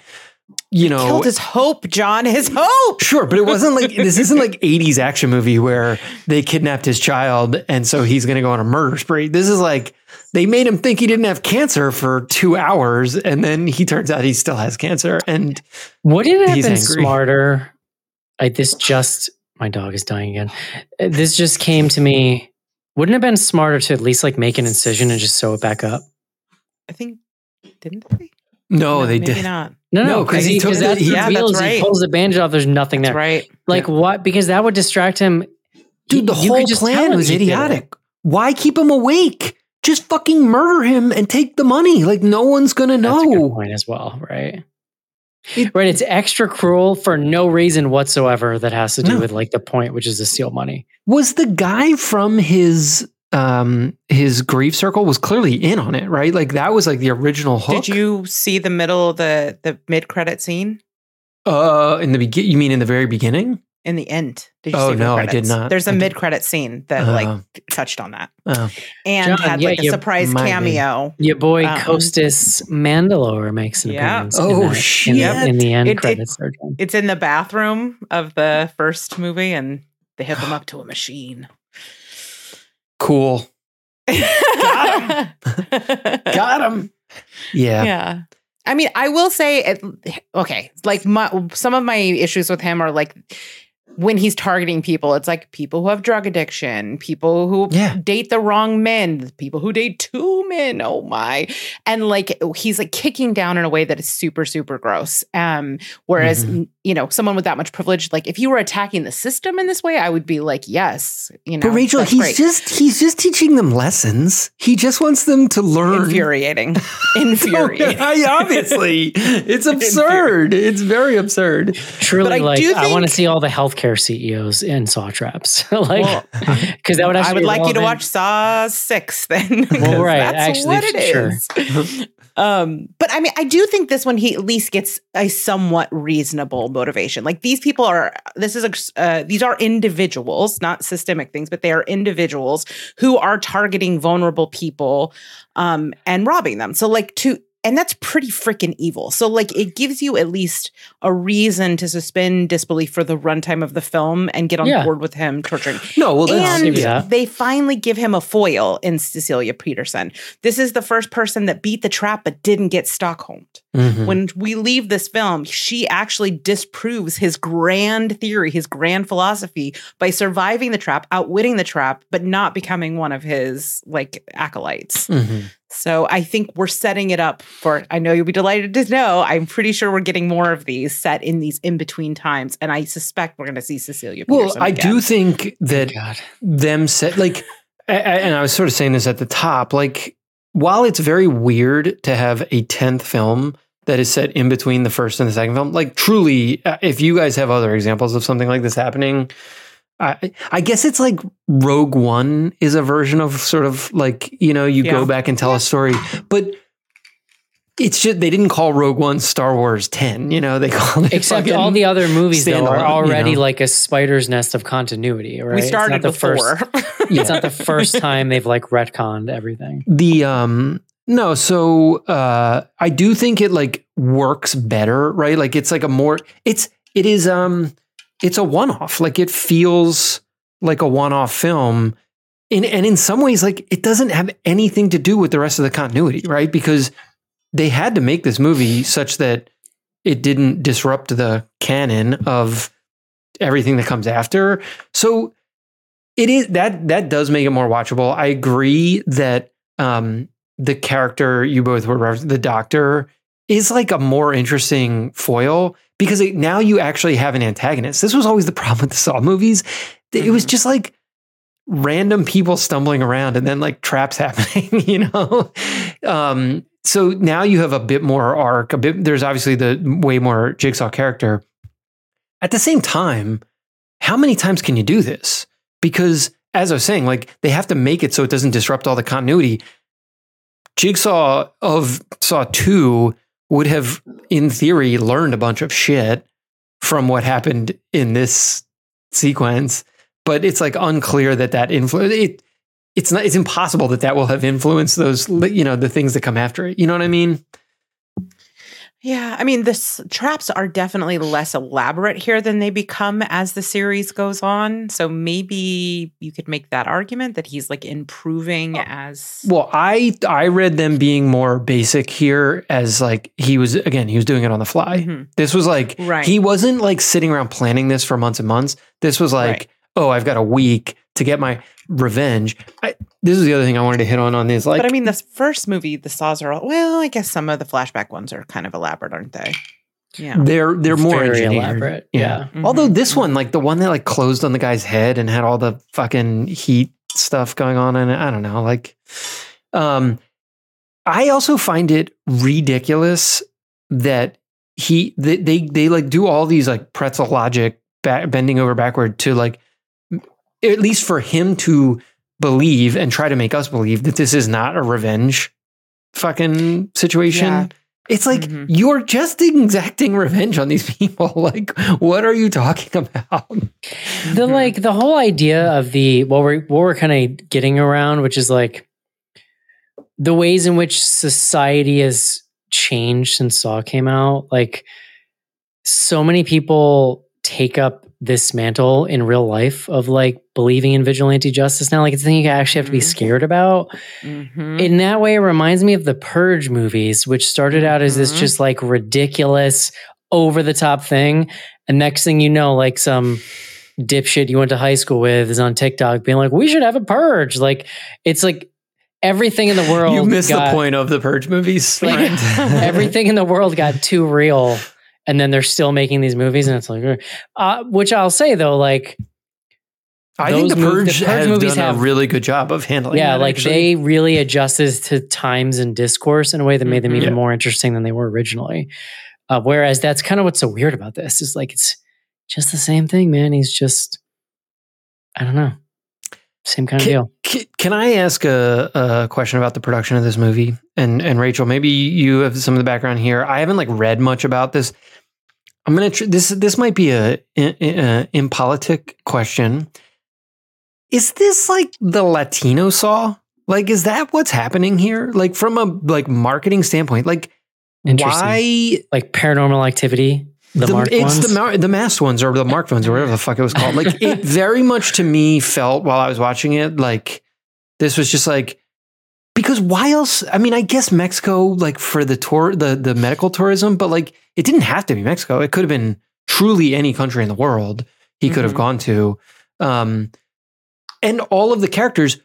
you know Killed his hope, John. His hope. Sure, but it wasn't like [LAUGHS] this isn't like 80s action movie where they kidnapped his child and so he's going to go on a murder spree. This is like they made him think he didn't have cancer for 2 hours and then he turns out he still has cancer and Wouldn't it have He's been angry. smarter? Like this just my dog is dying again. Uh, This just came to me. Wouldn't it have been smarter to at least like make an incision and just sew it back up? I think didn't they? No, No, they maybe did. not. No, No, no, 'cause because he he, took because the- he- Yeah, reveal that's is he pulls the bandage off. There's nothing That's there. right. Like what? Because that would distract him. Dude, the You whole could just tell plan was he did it. idiotic. Why keep him awake? Just fucking murder him and take the money. Like no one's going to That's a good know. point as well, right? It- right, it's extra cruel for no reason whatsoever that has to do No. with like the point, which is to steal money. Was the guy from his um his grief circle was clearly in on it, right? Like that was like the original hook. Did you see the middle of the the mid credit scene Uh, in the begin, you mean in the very beginning? in the end? Did you Oh, see no, I did not. There's a I did- mid credit scene that Uh, like touched on that Oh, and John, had yeah, like a surprise might be. cameo. Your boy Um, Costas Mandylor makes an Yeah. appearance. Oh, in that, in the- shit. In, the end It- it- credits. are done. It's in the bathroom of the first movie, and they hook him up to a machine. Cool. Got him. [LAUGHS] Got him. Yeah. yeah. I mean, I will say, it, okay, like my, some of my issues with him are like when he's targeting people, it's like people who have drug addiction, people who Yeah. date the wrong men, people who date two men. Oh my. And like he's like kicking down in a way that is super, super gross. Um, whereas, Mhm. you know, someone with that much privilege, like if you were attacking the system in this way, I would be like, yes, you know, But Rachel, he's great. just he's just teaching them lessons. He just wants them to learn. infuriating. [LAUGHS] infuriating. I, obviously, it's [LAUGHS] absurd. It's very absurd. Truly, I like do I want to see all the healthcare healthcare CEOs in Saw traps, [LAUGHS] like because [LAUGHS] that would. I would like you to watch Saw Six then. [LAUGHS] Well, right, That's actually, what it sure. is. Um, but I mean, I do think this one he at least gets a somewhat reasonable motivation. Like these people are, this is a, uh, these are individuals, not systemic things, but they are individuals who are targeting vulnerable people, um, and robbing them. So like to, and that's pretty freaking evil. So like it gives you at least a reason to suspend disbelief for the runtime of the film and get on Yeah. board with him torturing. [SIGHS] No, well, that's and yeah. they finally give him a foil in Cecilia Pederson. This is the first person that beat the trap but didn't get Stockholmed. Mhm. When we leave this film, she actually disproves his grand theory, his grand philosophy by surviving the trap, outwitting the trap, but not becoming one of his like acolytes. Mhm. So I think we're setting it up for. I know you'll be delighted to know. I'm pretty sure we're getting more of these set in these in between times, and I suspect we're going to see Cecilia. Well, Pederson I again. do think that God. them set like [LAUGHS] a- a- and I was sort of saying this at the top like while it's very weird to have a 10th film that is set in between the first and the second film like truly uh, if you guys have other examples of something like this happening I, I guess it's like Rogue One is a version of sort of like you know you Yeah. go back and tell a story, but it's just they didn't call Rogue One Star Wars ten. You know they [LAUGHS] called it Except all the other movies though are standalone, you already know? like a spider's nest of continuity. Right? we It's started not the before. First, [LAUGHS] It's not the first [LAUGHS] time they've like retconned everything. the um no so uh i do think it like works better right like it's like a more it's it is um it's a one-off. Like it feels like a one-off film. In and in some ways like it doesn't have anything to do with the rest of the continuity right? Because they had to make this movie such that it didn't disrupt the canon of everything that comes after. So it is that that does make it more watchable. I agree that um, the character you both were the doctor, is like a more interesting foil because it, now you actually have an antagonist. This was always the [LAUGHS] problem with the Saw movies. It was Mhm. just like random people stumbling around and then like traps [LAUGHS] happening, you know. Um, so now you have a bit more arc. A bit. There's obviously the way more jigsaw character. At the same time, how many times can you do this? Because as I was saying, like they have to make it so it doesn't disrupt all the continuity. Jigsaw of Saw 2 would have, in theory, learned a bunch of shit from what happened in this sequence, but it's like unclear that that influence it. It's not. It's impossible that that will have influenced those. You know, the things that come after it. You know what I mean? Yeah, I mean, the s- traps are definitely less elaborate here than they become as the series goes on. So maybe you could make that argument that he's like improving as. Well, I I read them being more basic here as like he was again he was doing it on the fly. Mhm. This was like Right. he wasn't like sitting around planning this for months and months. This was like, Right. oh, I've got a week to get my revenge. I, this is the other thing I wanted to hit on on this. Like, but I mean, this first movie, the saws are all, well, I guess some of the flashback ones are kind of elaborate, aren't they? Yeah. they're they're more Very engineered. elaborate. Yeah. Mhm. Although this one, like the one that like closed on the guy's head and had all the fucking heat stuff going on in it, I don't know. Like, um, I also find it ridiculous that he they they, they like do all these like pretzel logic ba- bending over backward to like at least for him to believe and try to make us believe that this is not a revenge fucking situation. Yeah. It's like Mhm. you're just exacting revenge on these [LAUGHS] people. Like, what are you talking [LAUGHS] about? The like the whole idea of the what we're what we're kind of getting around, which is like the ways in which society has changed since Saw came out. Like so many people take up this mantle in real life of like believing in vigilante justice now. Like it's a thing you actually have to be Mhm. scared about. Mhm. In that way, it reminds me of the Purge movies, which started out as this Mhm. just like ridiculous, over the top thing. And next thing you know, like some dipshit you went to high school with is on TikTok being like, we should have a purge. Like, it's like everything in the [LAUGHS] world. you missed got- the point of the Purge movies. Like, [LAUGHS] everything in the world got too real. And then they're still making these movies. And it's like, uh, which I'll say though, like, I think the mov- the Purge, Purge has movies done have- a really good job of handling. yeah, that, like actually. they really adjusted to times and discourse in a way that made them Mhm. even Yeah. more interesting than they were originally. Uh, whereas that's kind of what's so weird about this is like it's just the same thing, man. He's just, I don't know, same kind of deal. Can, can I ask a, a question about the production of this movie? And and Rachel, maybe you have some of the background here. I haven't like read much about this. I'm gonna tr- this this might be a, a, a impolitic question. Is this like the Latino Saw? Like, is that what's happening here? Like from a like marketing standpoint, like Interesting. why Like paranormal activity, the, marked it's ones. the mar- the masked ones or the marked ones or whatever the fuck it was called. Like it [LAUGHS] very much to me felt while I was watching it like this was just like because why else? I mean, I guess Mexico like for the tour the the medical tourism, but like it didn't have to be Mexico. It could have been truly any country in the world he could have Mhm. gone to. Um and all of the characters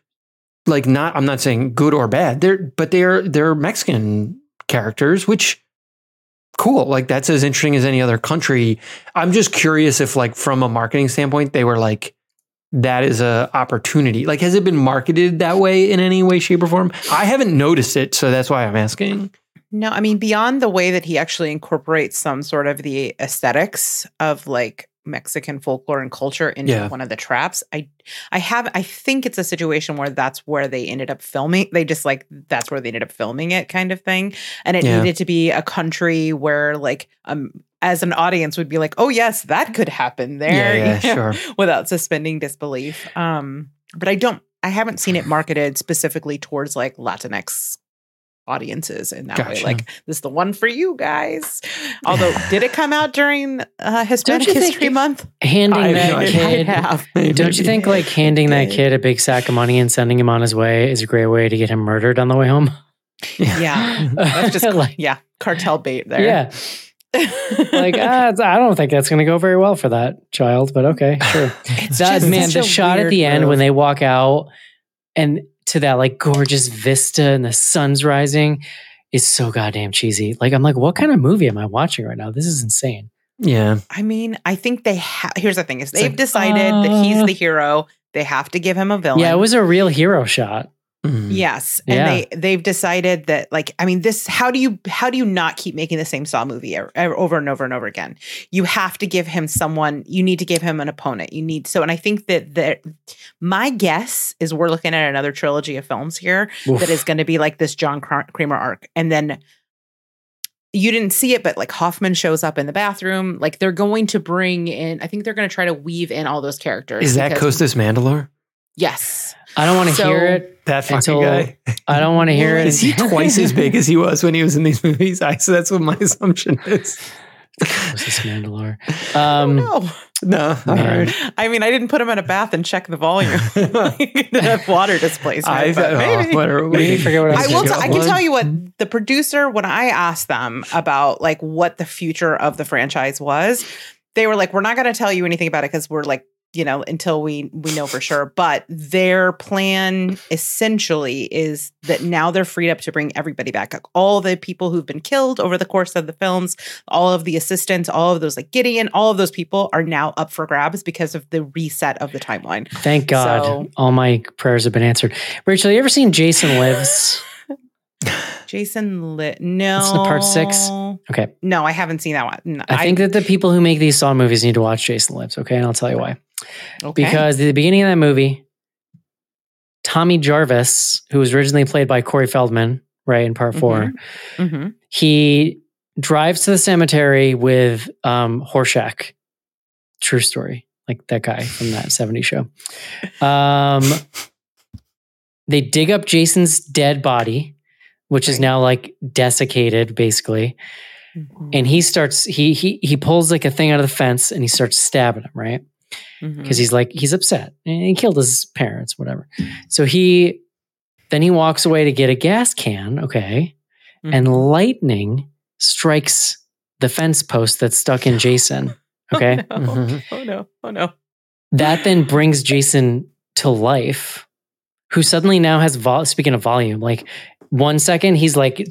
like not I'm not saying good or bad. They're but they're they're Mexican characters which cool. Like that's as interesting as any other country. I'm just curious if like from a marketing standpoint they were like that is a opportunity. Like has it been marketed that way in any way shape or form? I haven't noticed it, so that's why I'm asking. No, I mean beyond the way that he actually incorporates some sort of the aesthetics of like Mexican folklore and culture into Yeah. one of the traps. I I have I think it's a situation where that's where they ended up filming. They just like that's where they ended up filming it kind of thing. And it Yeah. needed to be a country where like um as an audience would be like, "Oh yes, that could happen there." [LAUGHS] yeah, know, sure. without suspending disbelief. Um, but I don't, I haven't seen it marketed specifically towards like Latinx audiences in that way. Like this is the one for you guys. Although, [SIGHS] did it come out during uh, Hispanic you think History it- Month? handing I have that no kid. Might have. Don't you think like handing that kid a big sack of money and sending him on his way is a great way to get him murdered on the way home? Yeah, [LAUGHS] that's just [LAUGHS] like, yeah, cartel bait there. yeah. Like [LAUGHS] it's- I don't think that's going to go very well for that child, but okay, sure. it's that just man, such the a shot at weird the end when they walk out and to that like gorgeous vista and the sun's rising is so goddamn cheesy. Like I'm like, what kind of movie am I watching right now? This is insane. Yeah. I mean, I think they have. Here's the thing: is It's they've like, decided that he's uh, the hero. They have to give him a villain. Yeah, it was a real hero shot. Mhm. Yes, and Yeah. they they've decided that like I mean this how do you how do you not keep making the same Saw movie er- er- over and over and over again? You have to give him someone. You need to give him an opponent. You need so, and I think that that my guess is we're looking at another trilogy of films here Oof. that is going to be like this John Kramer arc, and then you didn't see it, but like Hoffman shows up in the bathroom. Like they're going to bring in. I think they're going to try to weave in all those characters. Is that Costas Mandylor? Yes. I don't want to So- hear it. That fucking Until- guy. I don't want to hear it. Is he twice as big as he was when he was in these movies? I so that's what my assumption is. What's this Mandylor? [LAUGHS] Oh, Um, no. No, all Man. right. I mean, I didn't put him in a bath and check the volume. [LAUGHS] [LAUGHS] have water displacement. I but maybe. oh, whatever. Maybe forget what I I will. T- I can tell you what the producer when I asked them about like what the future of the franchise was, they were like, "We're not going to tell you anything about it because we're like." You know, until we we know for sure. But their plan essentially is that now they're freed up to bring everybody back. All the people who've been killed over the course of the films, all of the assistants, all of those like Gideon, all of those people are now up for grabs because of the reset of the timeline. Thank God, So- all my prayers have been answered. Rachel, you ever seen Jason Lives? [LAUGHS] Jason Lit. No. The part six? Okay, No, I haven't seen that one. No, I think that the people who make these Saw movies need to watch Jason Lives. Okay, and I'll tell you why. Okay. Because at the beginning of that movie, Tommy Jarvis, who was originally played by Corey Feldman, right in part 4 Mhm. he drives to the cemetery with um, Horshack. True story, like that guy from that [LAUGHS] 70s show. Um, they dig up Jason's dead body, which is now like desiccated, basically. Mhm. And he starts he he he pulls like a thing out of the fence and he starts stabbing him, right? Because he's like he's upset and he killed his parents whatever so he then he walks away to get a gas can okay and Mhm. lightning strikes the fence post that's stuck in jason [LAUGHS] okay Oh no. Mhm. [LAUGHS] oh no! Oh no! that then brings jason to life who suddenly now has vol- speaking of volume like one second he's like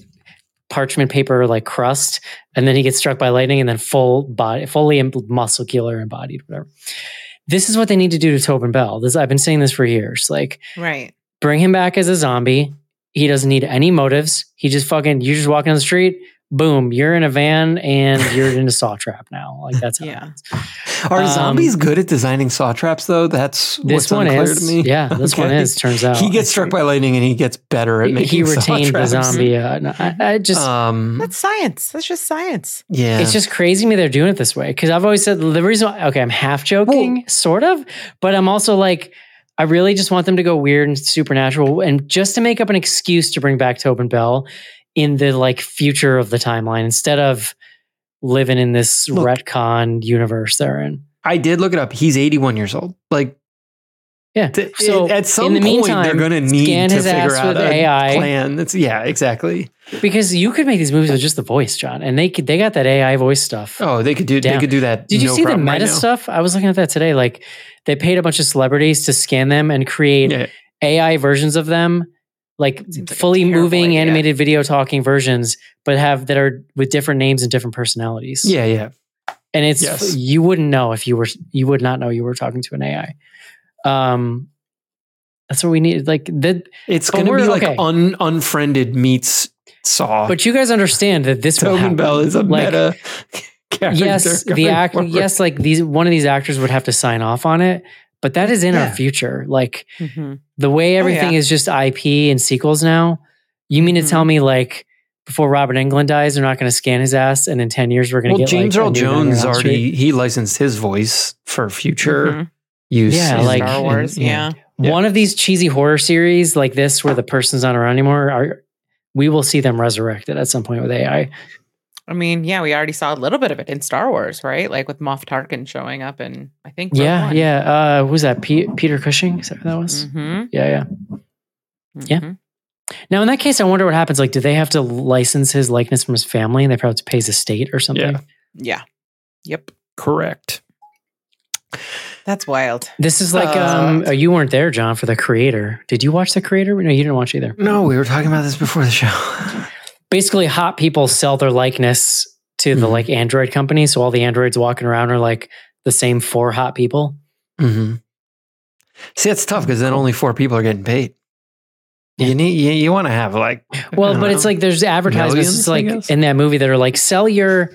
parchment paper like crust and then he gets struck by lightning and then full body fully muscular embodied whatever. This is what they need to do to tobin bell. This i've been saying this for years. Like Right. bring him back as a zombie. He doesn't need any motives. He just fucking you just walking on the street boom, you're in a van and [LAUGHS] you're in a saw trap now. Like that's how it Yeah. happens. Are Um, zombies good at designing saw traps though? That's This what's one unclear is. to me. Yeah, this one Okay. is. Turns out He gets struck by lightning and he gets better at He- making he [LAUGHS] saw retained the traps. zombie. Uh, no, I, I just Um, That's science. That's just science. yeah, It's just crazy to me they're doing it this way because I've always said the reason. Why, okay, I'm half joking, sort of, but I'm also like, I really just want them to go weird and supernatural, and just to make up an excuse to bring back Tobin Bell in the like future of the timeline instead of living in this Look. retcon universe they're in. I did look it up. He's 81 years old. Like Yeah. So at some the point, meantime, they're going to need to figure out a AI. plan. That's yeah, exactly. because you could make these movies with just the voice, John, and they could they got that AI voice stuff. Oh, they could do. They could do that. Did you no see the meta right stuff? I was looking at that today. Like they paid a bunch of celebrities to scan them and create Yeah. AI versions of them, like like fully moving idea. animated video talking versions, but have that are with different names and different personalities. Yeah, yeah. and it's Yes. you wouldn't know if you were you would not know you were talking to an AI. Um, that's what we need. Like that, It's going to be like okay. un, unfriended meets Saw. but you guys understand that this Tobin. Bell is a Like, meta [LAUGHS] character. yes the act forward. yes like these one of these actors would have to sign off on it but that is in Yeah. our future like Mm-hmm. the way Oh, everything yeah. is just ip and sequels now you mean to Mhm. tell me like before robert englund dies they're not going to scan his ass and in 10 years we're going to Well, get James like, a Earl new Jones Elm Street? already he licensed his voice for future Mhm. use. Yeah, in- like- Star in- Wars. yeah. Yeah. one of these cheesy horror series like this where the person's not around anymore are we will see them resurrected at some point with ai I mean, yeah, we already saw a little bit of it in Star Wars, right? Like with Moff Tarkin showing up, and I think Rogue yeah One. yeah uh who's that Pe- peter cushing is that who that was Mm-hmm. yeah yeah Yeah. Mhm. Now, in that case, I wonder what happens. Like, do they have to license his likeness from his family and they probably have to pay his estate or something? Yeah. Yeah. Yep. correct. That's wild. This is like, um, Uh, oh, you weren't there, John, for the creator. Did you watch the creator? No, you didn't watch either. No, we were talking about this before the show. [LAUGHS] Basically, hot people sell their likeness to the Mhm. like Android company. So all the androids walking around are like the same four hot people. hmm See, it's tough because then only four people are getting paid. Yeah. You need you, you want to have like [LAUGHS] Well, but it's [LAUGHS] like there's advertisements. Millions, like in that movie that are like sell your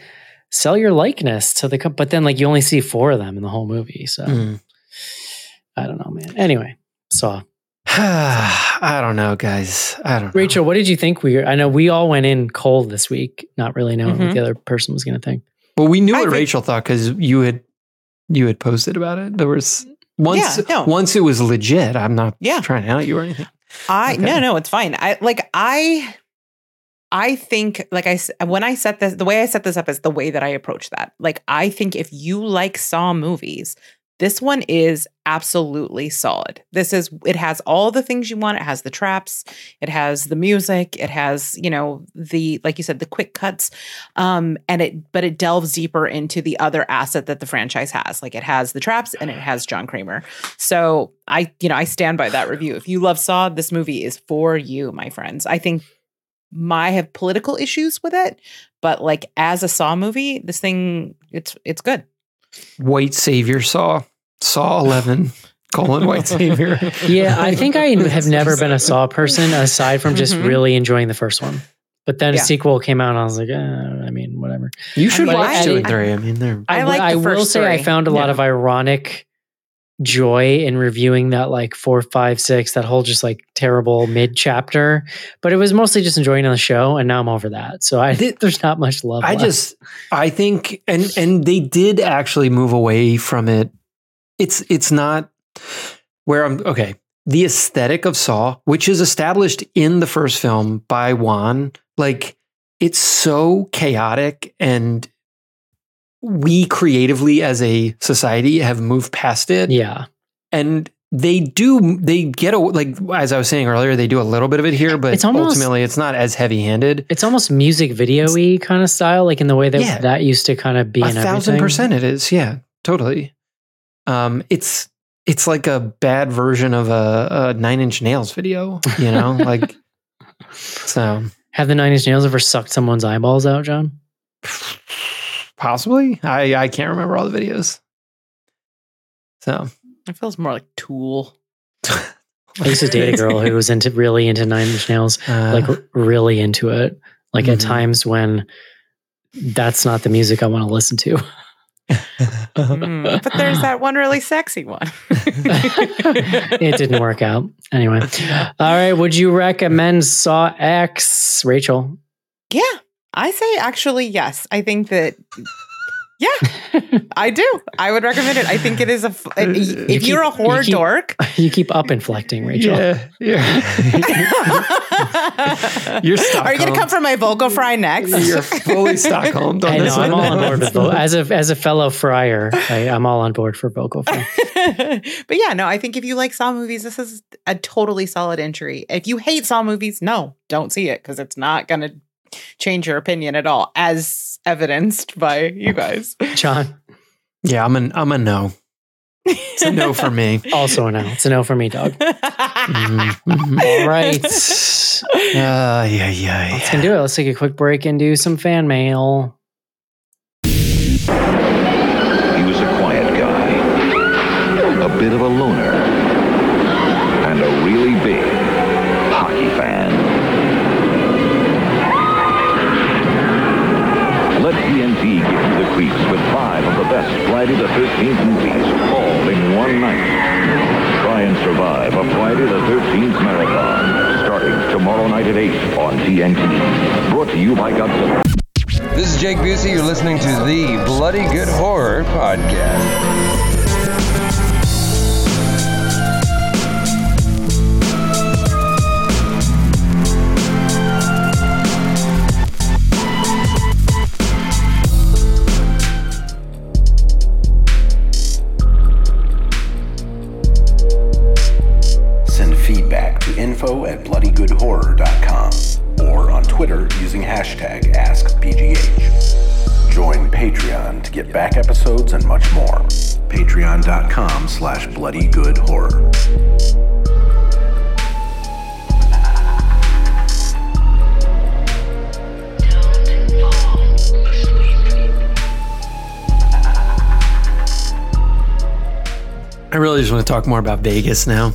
sell your likeness to the but then like you only see four of them in the whole movie. So Mm. I don't know, man. Anyway, saw. [SIGHS] I don't know, guys. I don't know. Rachel, what did you think? We I know we all went in cold this week, not really knowing what Mhm. the other person was going to think. Well, we knew I what think- Rachel thought because you had you had posted about it. There was once Yeah, no. once it was legit. I'm not Yeah. trying to out you or anything. I Okay. no no it's fine. I like I I think like I s- when I set this the way I set this up is the way that I approach that. Like I think if you like Saw movies, this one is absolutely solid. This is it has all the things you want. It has the traps, it has the music, it has, you know, the like you said the quick cuts. Um and it but it delves deeper into the other asset that the franchise has. Like it has the traps and it has John Kramer. So I, you know, I stand by that review. If you love Saw, this movie is for you, my friends. I think my have political issues with it, but like as a Saw movie, this thing it's it's good. White Savior Saw Saw [LAUGHS] Eleven colon White Savior. Yeah, I think I [LAUGHS] have never been a Saw person aside from just Mhm. really enjoying the first one. But then Yeah. a sequel came out, and I was like, eh, I mean, whatever. You should But watch I- two and three. I mean, they're I will- like the I will first say I found a lot of ironic joy in reviewing that like four, five, six, that whole just like terrible mid chapter. But it was mostly just enjoying the show, and now I'm over that. So I Did- [LAUGHS] there's not much love. I left. just I think and and they did actually move away from it. It's it's not where I'm okay. The aesthetic of Saw, which is established in the first film by Wan, like it's so chaotic and we creatively as a society have moved past it yeah. and they do they get a like as i was saying earlier they do a little bit of it here but It's almost- ultimately it's not as heavy handed It's almost music video y kind of style, like in the way that Yeah. that used to kind of be a in thousand everything. percent it is yeah totally um it's it's like a bad version of a, a nine inch nails video you know [LAUGHS] like so Have the Nine Inch Nails ever sucked someone's eyeballs out, John? [SIGHS] [LAUGHS] possibly i i can't remember all the videos so It feels more like Tool. I used to date a [LAUGHS] girl who was into really into Nine Inch Nails, uh, like really into it. Like at Mhm. times when that's not the music I want to listen to. Mm, but there's that one really sexy one. [LAUGHS] it didn't work out. Anyway. [LAUGHS] All right. Would you recommend Saw X, Rachel? Yeah, I say actually yes. I think that. Yeah, I do. I would recommend it. I think it is a. [LAUGHS] If keep- you're a you horror keep- dork, [LAUGHS] you keep up inflecting, Rachel. Yeah, yeah. [LAUGHS] You're Are you going to come for my vocal fry next? You're fully Stockholm. I on know. this I'm all on board with vo- as a as a fellow friar. I, I'm all on board for vocal fry. but yeah, no, I think if you like Saw movies, this is a totally solid entry. If you hate Saw movies, no, don't see it because it's not going to change your opinion at all, as evidenced by you guys. John, Yeah, I'm an I'm a no. It's a no for me. [LAUGHS] also a no. It's a no for me, dog. [LAUGHS] Mhm, mhm. All right. Uh, yeah, yeah, Let's can do it. Let's take a quick break and do some fan mail. He was a quiet guy, a bit of a loner, Friday the 13th marathon, starting tomorrow night at 8 on TNT. Brought to you by Godzilla. This is Jake Busey. You're listening to the Bloody Good Horror Podcast. Info at bloodygoodhorror.com or on Twitter using hashtag AskBGH. Join Patreon to get back episodes and much more. Patreon.com slash bloodygoodhorror. I really just want to talk more about Vegas now.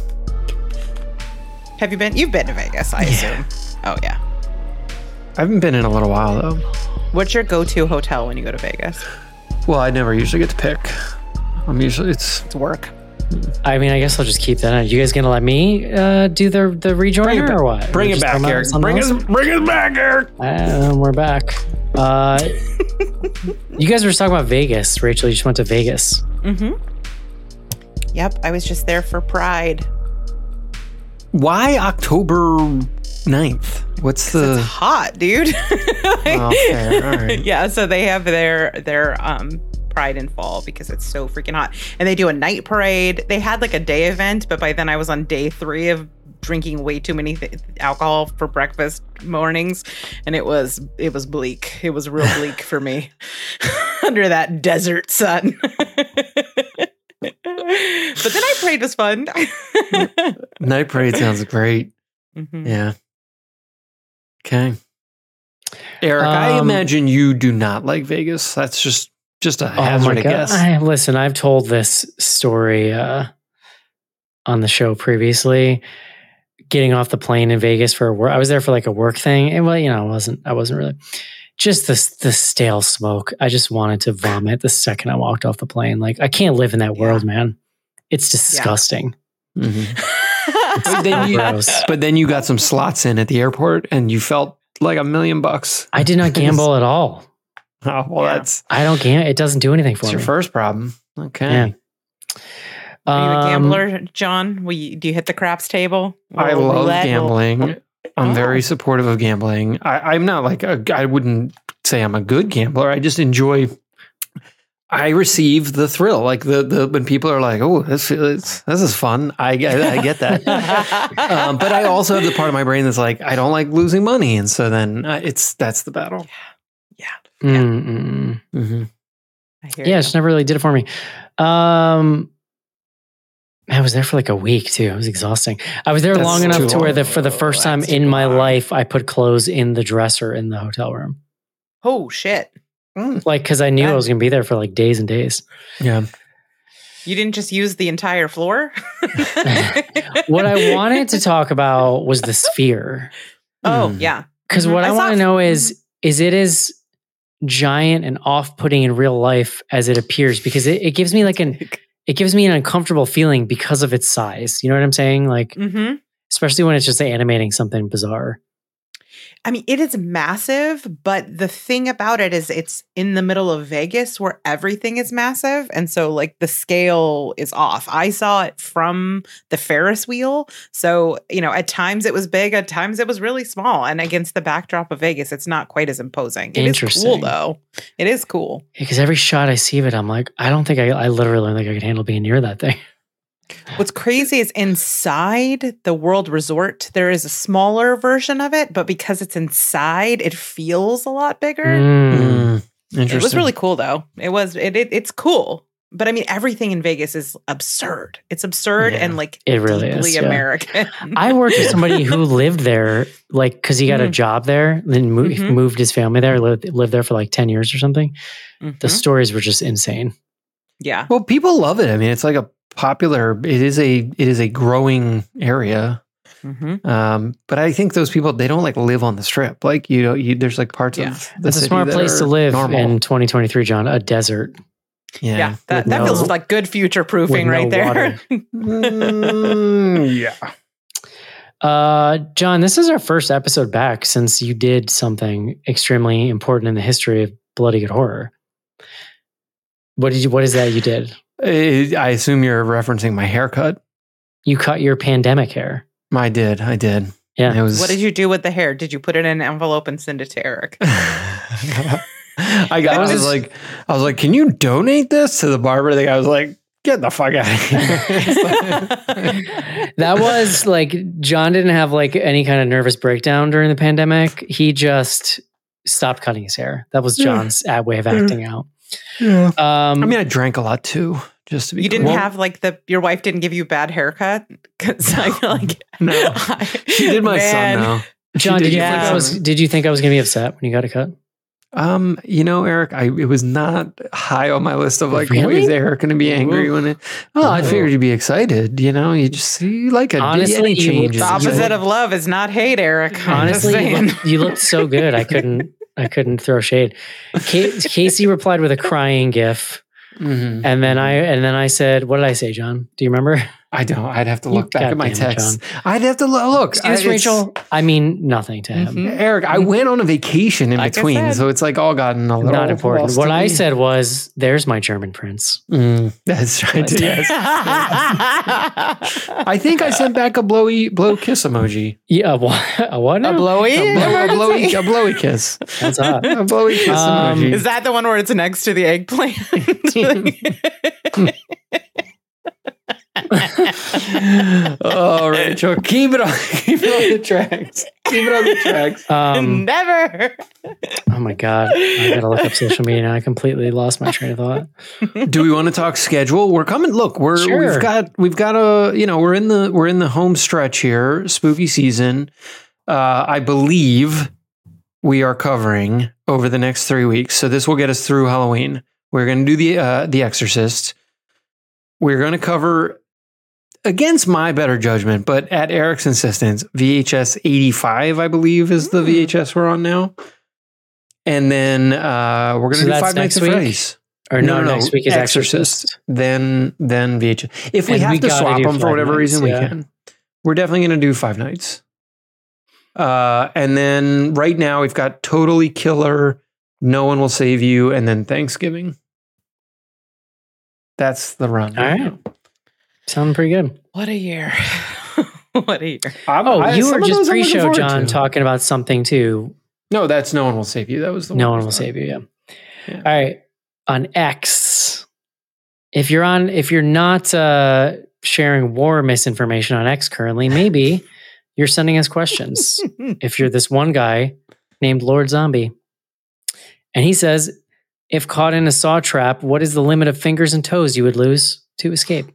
Have you been? You've been to Vegas, I Yeah. assume. Oh yeah. I haven't been in a little while though. What's your go-to hotel when you go to Vegas? Well, I never usually get to pick. I'm usually it's It's work. I mean, I guess I'll just keep that. in. You guys gonna let me uh, do the the rejoiner or what? Bring Or it back, talking about Eric. something Bring else? it, bring it back, Eric. Uh, we're back. Uh, [LAUGHS] you guys were talking about Vegas. Rachel, you just went to Vegas. Mm-hmm. Yep, I was just there for Pride. Why October 9th? What's It's the? hot, dude. [LAUGHS] Oh, fair. All right. [LAUGHS] yeah, so they have their their um Pride and Fall because it's so freaking hot, and they do a night parade. They had like a day event, but by then I was on day three of drinking way too many th- alcohol for breakfast mornings, and it was it was bleak. It was real bleak for me [LAUGHS] under that desert sun. But then I prayed was fun. Night parade sounds great. Mhm. Yeah. Okay. Eric, I Um, imagine you do not like Vegas. That's just just a Oh hazard my a guess. I, listen, I've told this story uh, on the show previously. Getting off the plane in Vegas for a work, I was there for like a work thing, and well, you know, I wasn't. I wasn't really. Just the the stale smoke. I just wanted to vomit the second I walked off the plane. Like I can't live in that world, man. It's disgusting. [LAUGHS] Mhm. But then, you, Gross. but then you got some slots in at the airport, and you felt like a million bucks. I did not [LAUGHS] gamble at all. Oh well, Yeah. that's I don't gamble. It doesn't do anything for that's me. your first problem. Okay. Yeah. Are you a Um, gambler, John? Will you, do you hit the craps table? I love roulette, gambling. I'm Oh. very supportive of gambling. I, I'm not like a, I wouldn't say I'm a good gambler. I just enjoy. I receive the thrill, like the the when people are like, "Oh, this is this is fun." I get I get that. [LAUGHS] um, but I also have the part of my brain that's like, I don't like losing money, and so then uh, it's that's the battle. Yeah. mm, mm. hmm I hear Yeah, you. it's never really did it for me. Um, I was there for like a week too. It was exhausting. I was there That's long enough too to where long. the for the first time That's in my long. life, I put clothes in the dresser in the hotel room. Oh shit! Like, because I knew I was going to be there for like days and days. Yeah. You didn't just use the entire floor. [LAUGHS] What I wanted to talk about was the sphere. Oh Hmm. yeah. Because Mhm. what I, I want to know is is it as giant and off putting in real life as it appears? Because it, it gives me like an [LAUGHS] it gives me an uncomfortable feeling because of its size. You know what I'm saying? Like hmm especially when it's just animating something bizarre. I mean, it is massive, but the thing about it is it's in the middle of Vegas where everything is massive. And so, like, the scale is off. I saw it from the Ferris wheel. So, you know, at times it was big, at times it was really small. And against the backdrop of Vegas, it's not quite as imposing. It is cool, Interesting. though. It is cool. Because every shot I see of it, I'm like, I don't think I, I literally don't think I could handle being near that thing. [LAUGHS] What's crazy is inside the World Resort, there is a smaller version of it, but because it's inside, it feels a lot bigger. Mm. Mm, interesting. It was really cool though. It was it, it it's cool. But I mean everything in Vegas is absurd. It's absurd Yeah. and like It really deeply is, yeah. American. I worked with somebody who [LAUGHS] lived there, like, because he got a Mm. job there, then mo- Mhm. moved his family there, lived, lived there for like 10 years or something. The Mhm. stories were just insane. yeah. Well, people love it. I mean, it's like a popular. It is a it is a growing area. Mhm. Um, but I think those people they don't like live on the strip. Like you know, you, there's like parts Yeah. of the It's a smart that place to live normal. in 2023, John. A desert. yeah, Yeah. That that no- feels like good future proofing with no right there. [LAUGHS] Mm, yeah. Uh, John, this is our first episode back since you did something extremely important in the history of bloody good horror. What did you? What is that you did? I I assume you're referencing my haircut. You cut your pandemic hair. I did. I did. Yeah. It was. what did you do with the hair? Did you put it in an envelope and send it to Eric? [LAUGHS] I got. I was was- like, I was like, can you donate this to the barber? The guy was like, get the fuck out of here. [LAUGHS] that was like John didn't have like any kind of nervous breakdown during the pandemic. He just stopped cutting his hair. That was John's ad way of acting out. Yeah. Um, I mean, I drank a lot too. Just to be. You didn't clear. have like the your wife didn't give you bad haircut [LAUGHS] because I feel like [LAUGHS] No. [LAUGHS] I- She did my Man. son though. John, She did you yeah. think I was? Did you think I was going to be upset when you got a cut? Um, you know, Eric, I it was not high on my list of like, Really? is Eric going to be angry when it? Oh, I figured you'd be excited. You know, you just you like a Honestly, any you- changes. the opposite of love is not hate, Eric. Honestly, you looked, you looked so good. I couldn't. I couldn't throw shade. Ca- Casey replied with a crying gif, Mhm. and then I and then I said, "What did I say, John? Do you remember?" I don't. I'd have to You look back at my goddamn it, text. I'd have to lo- look. See I- Rachel? I mean nothing to him. Mhm. Eric, I went on a vacation in Like between, said. so it's like all gotten a little Not important. What I me. said was, "There's my German prince." Mm, that's right. Yes. [LAUGHS] I think I sent back a blowy blow kiss emoji. Yeah, a what? [LAUGHS] A what? a blowy? A, blow, a blowy a blowy kiss. That's hot. A blowy kiss Um, emoji. Is that the one where it's next to the eggplant? [LAUGHS] oh, Rachel, keep it on, [LAUGHS] keep it on the tracks. Keep it on the tracks. [LAUGHS] Um, [LAUGHS] Never. oh my god! I gotta look up social media now. I completely lost my train of thought. Do we want to talk schedule? We're coming. Look, we're Sure. we've got we've got a you know we're in the we're in the home stretch here, spooky season. Uh, I believe we are covering over the next three weeks. So this will get us through Halloween. We're going to do the uh, the Exorcist. We're going to cover against my better judgment, but at Eric's insistence, VHS 85, I believe, is the Hmm. VHS we're on now. And then uh, we're going to So do Five Nights at? Freddy's. Or no, next week is Exorcist. Then then VHS. If we And have we to swap them for whatever Nights, reason, yeah. we can. We're definitely going to do Five Nights. Uh, and then right now we've got Totally Killer, No One Will Save You, and then Thanksgiving. That's the run. All right. Sounding pretty good. What a year. [LAUGHS] what a year. I'm- Oh, I- you were just those I'm looking pre-show, John, to. talking about something too. No, that's No One Will Save You. That was the No one one will save you. Yeah. Yeah. All right. On X, if you're on, if you're not uh, sharing war misinformation on X currently, maybe [LAUGHS] you're sending us questions. [LAUGHS] if you're this one guy named Lord Zombie, and he says, if caught in a saw trap, what is the limit of fingers and toes you would lose to escape?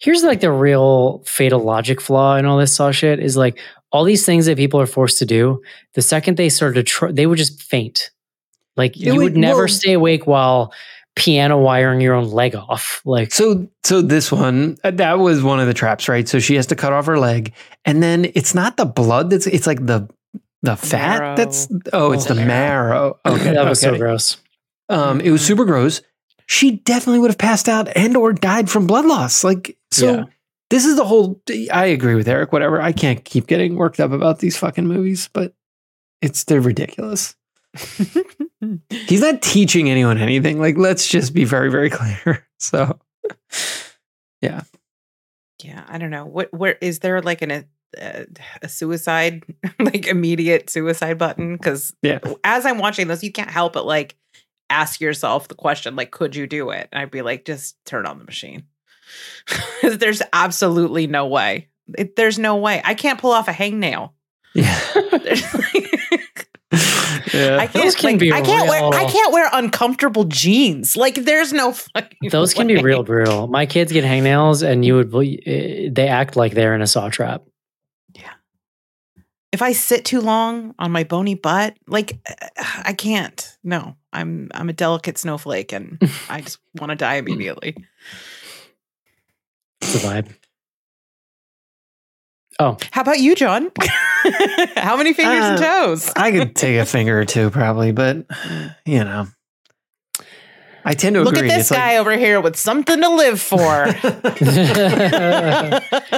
Here's like the real fatal logic flaw in all this saw shit is like all these things that people are forced to do. The second they started to, tr- they would just faint. Like It you would- would never well- stay awake while piano wiring your own leg off. Like So, so this one uh, that was one of the traps, right? So she has to cut off her leg, and then it's not the blood that's it's like the The fat? Marrow. That's oh, it's the marrow. [LAUGHS] Okay, that was so gross. Um, it was super gross. She definitely would have passed out and or died from blood loss. Like so. Yeah. This is the whole. I agree with Eric. Whatever. I can't keep getting worked up about these fucking movies, but it's they're ridiculous. [LAUGHS] He's not teaching anyone anything. Like, let's just be very, very [LAUGHS] clear. So, Yeah, Yeah, I don't know. What where is there like an a, a, a suicide [LAUGHS] like immediate suicide button? Because yeah. as I'm watching this, you can't help but like ask yourself the question, like, could you do it? And I'd be like, just turn on the machine [LAUGHS] there's absolutely no way. It, there's no way. I can't pull off a hangnail. Yeah. [LAUGHS] yeah. I Those can't. can like, be I can't wear. I can't wear uncomfortable jeans. Like there's no fucking. Those can be real brutal. My kids get hangnails, and you would eh, they act like they're in a saw trap. If I sit too long on my bony butt, like I can't. No, I'm I'm a delicate snowflake, and [LAUGHS] I just want to die immediately. It's the vibe. Oh, How about you, John? [LAUGHS] How many fingers and Uh, toes? I could take a finger or two probably, but [LAUGHS] you know, I tend to Look agree. at this It's like- guy over here with something to live for. [LAUGHS] [LAUGHS]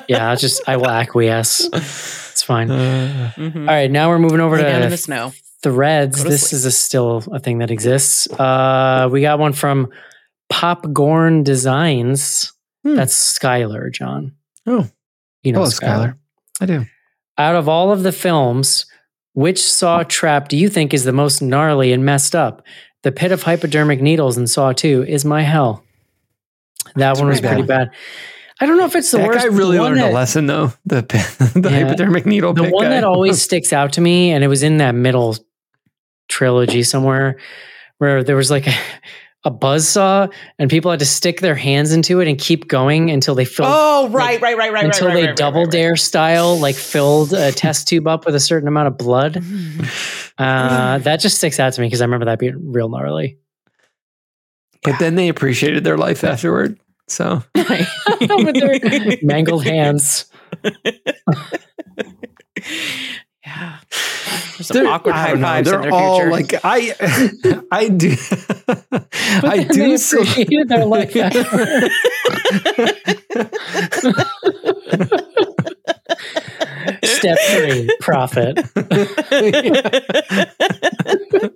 yeah. I'll just I will acquiesce. It's fine. All Uh, Mhm. right, now we're moving over Lay down in to the snow. threads. Go This sleep. is a still a thing that exists. Uh, we got one from Popcorn Designs. Hmm. That's Skylar, John. Oh. you know hello, Skylar. Skylar. I do. Out of all of the films, which Saw trap do you think is the most gnarly and messed up? The pit of hypodermic needles in Saw 2 is my hell. That one was pretty pretty bad. I don't know if it's the that worst. guy really learned that, a lesson though. The [LAUGHS] the Yeah. hypodermic needle. The one guy. that always [LAUGHS] sticks out to me, and it was in that middle trilogy somewhere, where there was like a, a buzz saw, and people had to stick their hands into it and keep going until they filled. Oh, right, right, right, right, right. until right, they right, right, double right, right. dare style like filled a test [LAUGHS] tube up with a certain amount of blood. Uh, that just sticks out to me because I remember that being real gnarly. but then they appreciated their life afterward. So [LAUGHS] with their [LAUGHS] mangled hands. Yeah. There's some They're- awkward I high fives They're in their all future. like I, [LAUGHS] I do, I Then do. They so- appreciated their life. afterward. [LAUGHS] Step three, profit. [LAUGHS]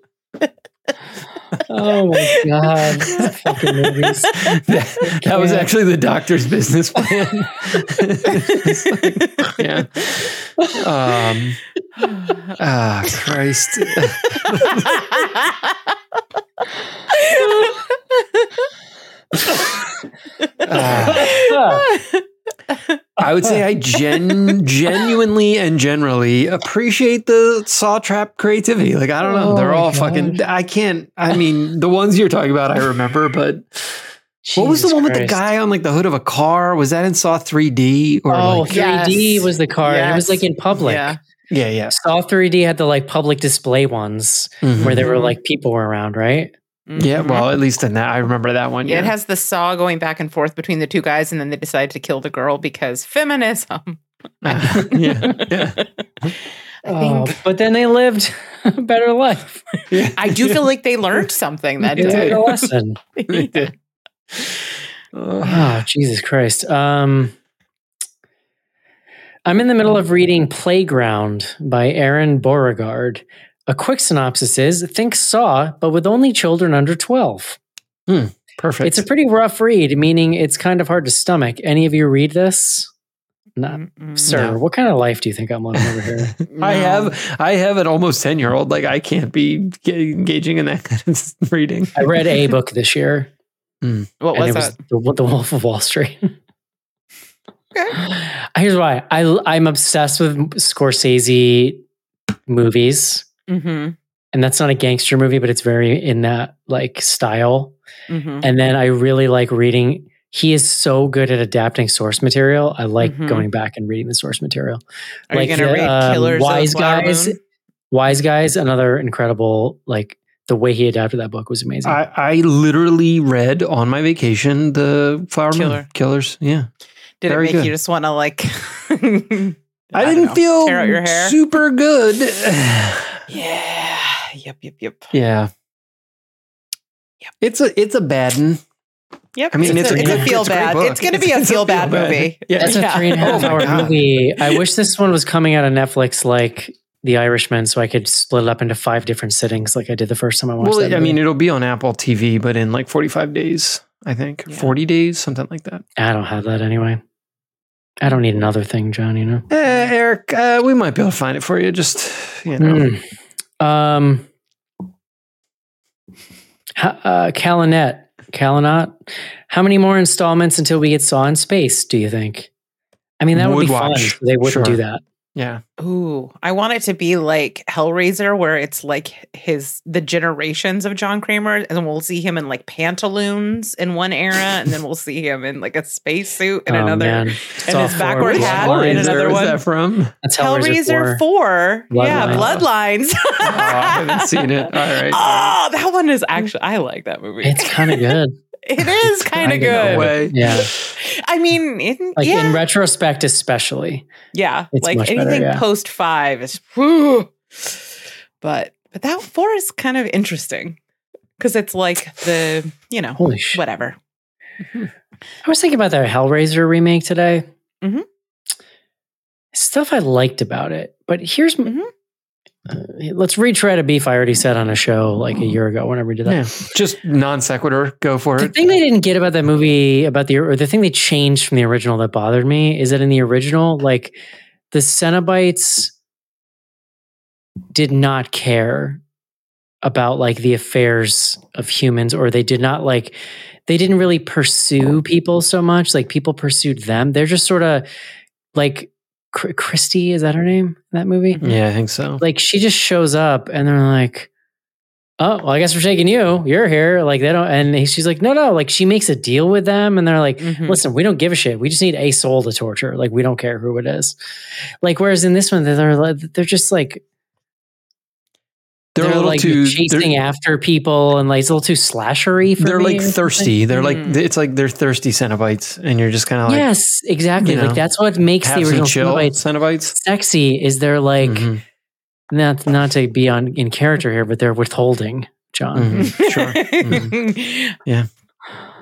Oh my god, [LAUGHS] fucking movies. that, that was actually the doctor's business plan. Like, [LAUGHS] yeah. Um. Ah, Christ. [LAUGHS] Ah. I would say I gen- [LAUGHS] genuinely and generally appreciate the saw trap creativity. Like I don't know, they're Oh, all God. fucking. I can't. I mean, the ones you're talking about, I remember, but what was the Jesus one with the guy on like the hood of a car? Was that in Saw 3D or Oh, like? 3D Yes. was the car. and It was like in public. Yeah. Yeah, yeah. Saw 3D had the like public display ones Mhm. where there were like people were around, right? Yeah, Mhm. well, at least in that, I remember that one. Yeah, Yeah, it has the saw going back and forth between the two guys, and then they decide to kill the girl because feminism. [LAUGHS] yeah, yeah. [LAUGHS] I Oh, but then they lived a better life. I do feel like they learned something that They Yeah. day. a lesson. [LAUGHS] They did. Oh, Oh, Jesus Christ. Um, I'm in the middle of reading Playground by Aaron Beauregard. A quick synopsis is think Saw, but with only children under 12. Hmm, perfect. It's a pretty rough read, meaning it's kind of hard to stomach. Any of you read this? No. Mm-mm. Sir, No. what kind of life do you think I'm living over here? [LAUGHS] I have I have an almost ten year old. Like I can't be ge- engaging in that [LAUGHS] kind of reading. I read a book [LAUGHS] this year, hmm. What was it that? was the, the Wolf of Wall Street. Okay. Here's why I I'm obsessed with Scorsese movies, Mm-hmm. and that's not a gangster movie, but it's very in that like style. Mm-hmm. And then I really like reading. He is so good at adapting source material. I like Mhm. going back and reading the source material. Are like you going to read um, Killers Wise of Guys? Moon? Wise Guys, another incredible like the way he adapted that book was amazing. I, I literally read on my vacation the Flower Killer. Moon Killers. Yeah, Did very it make good. you just want to like [LAUGHS] I, don't didn't know, feel tear out your hair. super good. [LAUGHS] Yeah. Yep. Yep. Yep. yeah. Yep. It's a it's a bad one. Yep. I mean, it's, it's a, a it's a good- feel it's bad. book. It's going to be a It's feel bad feel-bad. movie. Yeah. That's a three and a half Oh hour movie. I wish this one was coming out of Netflix like The Irishman, so I could split it up into five different sittings, like I did the first time I watched Well, that. I mean, it'll be on Apple TV, but in like 45 days, I think. Yeah. 40 days, something like that. I don't have that anyway. I don't need another thing, John. You know. Eh, Eric, uh, we might be able to find it for you. Just, you know. Mm. Um, uh, Calinet, Calinot. How many more installments until we get Saw in space? Do you think? I mean, that would, Would be fun. watch. if They wouldn't Sure. do that. Yeah. Ooh, I want it to be like Hellraiser, where it's like his the generations of John Kramer, and then we'll see him in like pantaloons in one era, and then we'll see him in like a spacesuit in Oh, another. man. and Saw his four backward was hat fun. in another is one. that from? That's Hellraiser, Hellraiser 4. four, yeah, Bloodlines. Bloodlines. Oh, I haven't seen it. All right. oh, [LAUGHS] that one is actually I like that movie. It's kind of good. [LAUGHS] it is [LAUGHS] kind of kinda good. Way. Yeah. I mean, it, Like yeah, in retrospect, especially. yeah, it's like much better, anything yeah. post five is, whew. but but that four is kind of interesting because it's like the you know Holy shit. whatever. I was thinking about that Hellraiser remake today. Mhm. Stuff I liked about it, but here's Mhm. Uh, let's retread a beef I already said on a show like a year ago. Whenever we did that, Yeah. Just non sequitur. Go for the it. The thing they didn't get about that movie about the or the thing they changed from the original that bothered me is that in the original, like the Cenobites did not care about like the affairs of humans, or they did not like they didn't really pursue people so much. Like people pursued them. They're just sort of like Christy. Is that her name? That movie Yeah, I think so. like she just shows up and they're like oh well i guess we're taking you you're here like they don't and he- she's like no no like she makes a deal with them and they're like Mhm. listen we don't give a shit we just need a soul to torture like we don't care who it is like whereas in this one they're they're just like They're, a little like too. chasing after people and like it's a little too slashery for they're me like or something. thirsty. They're like Mm. it's like they're thirsty Cenobites, and you're just kind of like yes exactly you like know, that's what makes the original chill Cenobites Cenobites. sexy is they're like Mhm, not not to be on in character here but they're withholding john mhm, Sure. [LAUGHS] Mhm. Yeah.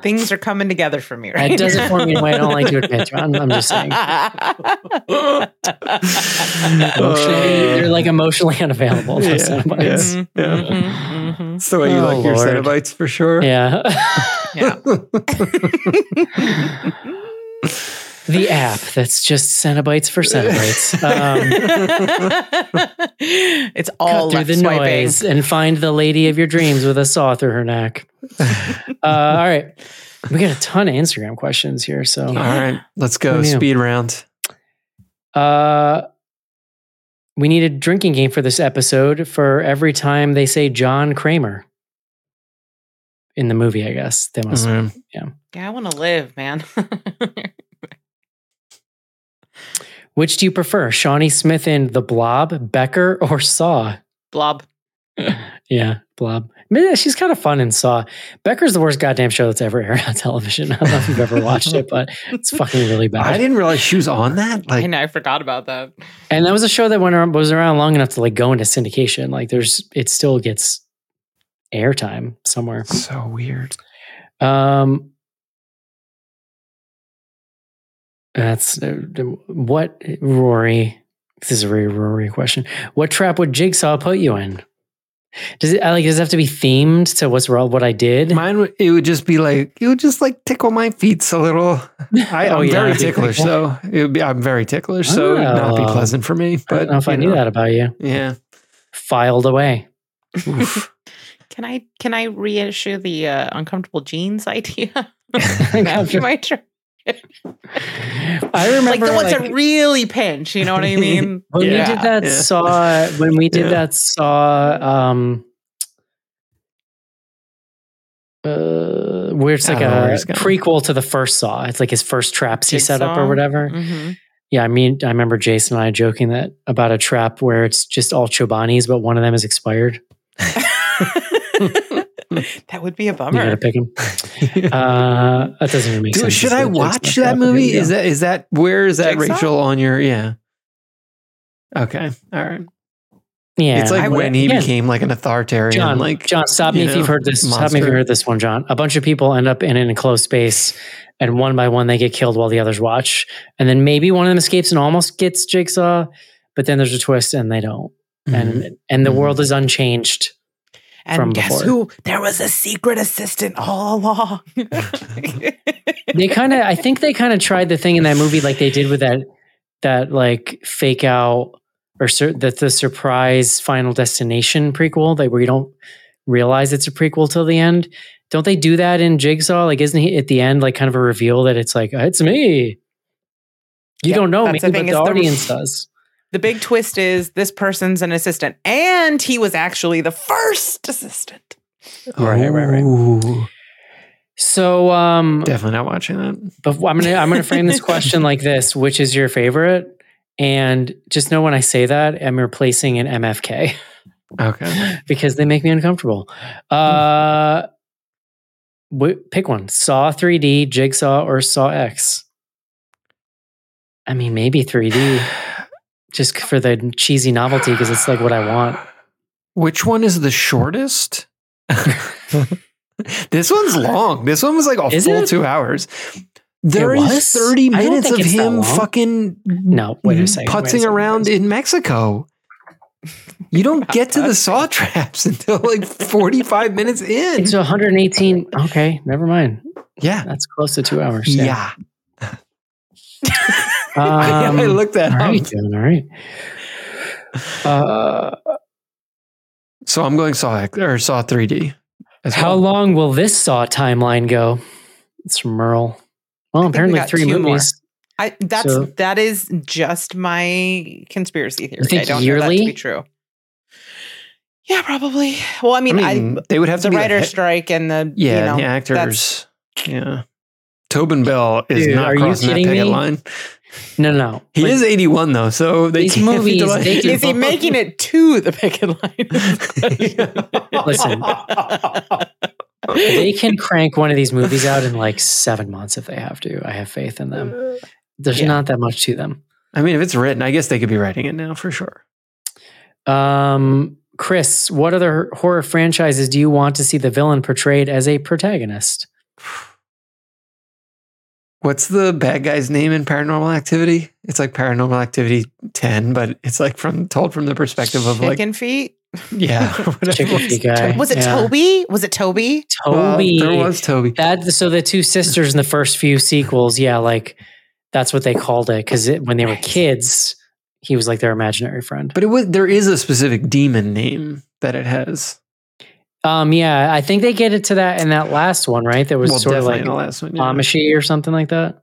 Things are coming together for me, right? That does it for me in a way I don't like to admit. John. I'm just saying. [LAUGHS] Emotionally, they're like emotionally unavailable. Yeah, those Cenobites. yeah. Mhm, Yeah. mhm, mhm. It's the way you Oh, like your Lord. Cenobites for sure. Yeah. [LAUGHS] Yeah. [LAUGHS] the app that's just Cenobites for Cenobites. [LAUGHS] Um, it's all cut through the swiping. noise and find the lady of your dreams with a saw through her neck. [LAUGHS] Uh, all right. We got a ton of Instagram questions here. So All right, let's go speed round. Uh, we need a drinking game for this episode for every time they say John Kramer in the movie. I guess they must. Mhm. Yeah, I want to live, man. [LAUGHS] Which do you prefer, Shawnee Smith in The Blob, Becker, or Saw? Blob. [LAUGHS] Yeah, Blob. I mean, she's kind of fun in Saw. Becker's the worst goddamn show that's ever [LAUGHS] aired on television. I don't know if you've ever watched it, but it's fucking really bad. I didn't realize she was on that. I know, I forgot about that. And that was a show that went around, was around long enough to like go into syndication. Like, there's it still gets airtime somewhere. so weird. Um, that's uh, what Rory. This is a very Rory question. What trap would Jigsaw put you in? Does it I like? Does it have to be themed to what's wrong? What I did? Mine, would- it would just be like it would just like tickle my feet a little. [LAUGHS] I, Oh, I'm yeah, very ticklish, tickle. so it would be. I'm very ticklish, so it would not be Oh. pleasant for me. I But don't know if I knew know, that about you. Yeah, Filed away. [LAUGHS] Can I can I reissue the uh, uncomfortable jeans [LAUGHS] idea? That'd be my tr- I remember like the ones like, that really pinch. You know what I [LAUGHS] mean? when we did that yeah. saw when we did Yeah. that saw um uh where it's like don't know where a he's prequel to the first saw it's like his first traps he set up or Jigsaw? whatever Mhm. yeah i mean i remember jason and i joking that about a trap where it's just all chobanis but one of them is expired [LAUGHS] [LAUGHS] [LAUGHS] that would be a bummer. you gotta pick him [LAUGHS] uh that doesn't even make Dude, sense should I watch that trap, but here movie? we go. Is that is that where is that Jigsaw? Rachel on your? Yeah, Okay. All right. Yeah, it's like I would- when he again, became like an authoritarian. John, like John, stop me you if you've heard this. Stop me if you've heard this one, John. A bunch of people end up in an enclosed space, and one by one they get killed while the others watch, and then maybe one of them escapes and almost gets Jigsaw, but then there's a twist and they don't, Mhm. and and the Mhm. world is unchanged. And from guess before. who? There was a secret assistant all along. [LAUGHS] They kind of, I think they kind of tried the thing in that movie like they did with that that like fake out or sur- that the surprise Final Destination prequel, like where you don't realize it's a prequel till the end. Don't they do that in Jigsaw? Like, isn't he at the end like kind of a reveal that it's like it's me? You Yep, don't know me, but the the- audience does. The big twist is this person's an assistant, and he was actually the first assistant. Right, right, right. So, um, Definitely not watching that. but I'm gonna I'm gonna frame this question like this: Which is your favorite? And just know when I say that, I'm replacing an MFK. Okay. [LAUGHS] because they make me uncomfortable. Uh, wh- pick one: Saw 3D, Jigsaw, or Saw X. I mean, maybe 3D, [SIGHS] [SIGHS] [SIGHS] just for the cheesy novelty, because it's like what I want. Which one is the shortest? [LAUGHS] this one's long. This one was like a Is full it? two hours. There is was? 30 minutes of him fucking No, wait a second. wait a putzing second, around wait in Mexico. You don't [LAUGHS] get to the saw traps [LAUGHS] until like 45 minutes in. second. It's 118. Okay, never mind. yeah. That's close to two hours. Yeah. [LAUGHS] Um, I looked that all right, up. John, all right. Uh, So I'm going Saw or Saw 3D. as How well. long will this Saw timeline go? It's from Merle. Well, we apparently got three two more. movies. I that's So- that is just my conspiracy theory. think I don't know that to be true. Yeah, probably. Well, I I mean, I, they would have to the be the writer he- strike and the Yeah, you know, the actors. Yeah. Tobin Bell is Dude, not are you crossing that picket me? line. No, no. He But is 81 though, so they These can't movies, they can is he long. making it to the picket line? Listen. They can crank one of these movies out in like seven months if they have to. I have faith in them. There's Yeah. not that much to them. I mean, if it's written, I guess they could be writing it now for sure. Um, Chris, what other horror franchises do you want to see the villain portrayed as a protagonist? What's the bad guy's name in Paranormal Activity? It's like Paranormal Activity 10, but it's like from told from the perspective of like Chicken feet. [LAUGHS] yeah, [LAUGHS] Chicken was. feet guy. Was it Yeah. Toby? Was it Toby? Well, Toby. there was Toby. That so the two sisters in the first few sequels, yeah, like that's what they called it because when they were kids, he was like their imaginary friend. But it was there is a specific demon name that it has. Um, yeah, I think they get it to that in that last one, right? There was well, sort of like in the last one. yeah. Amishi or something like that.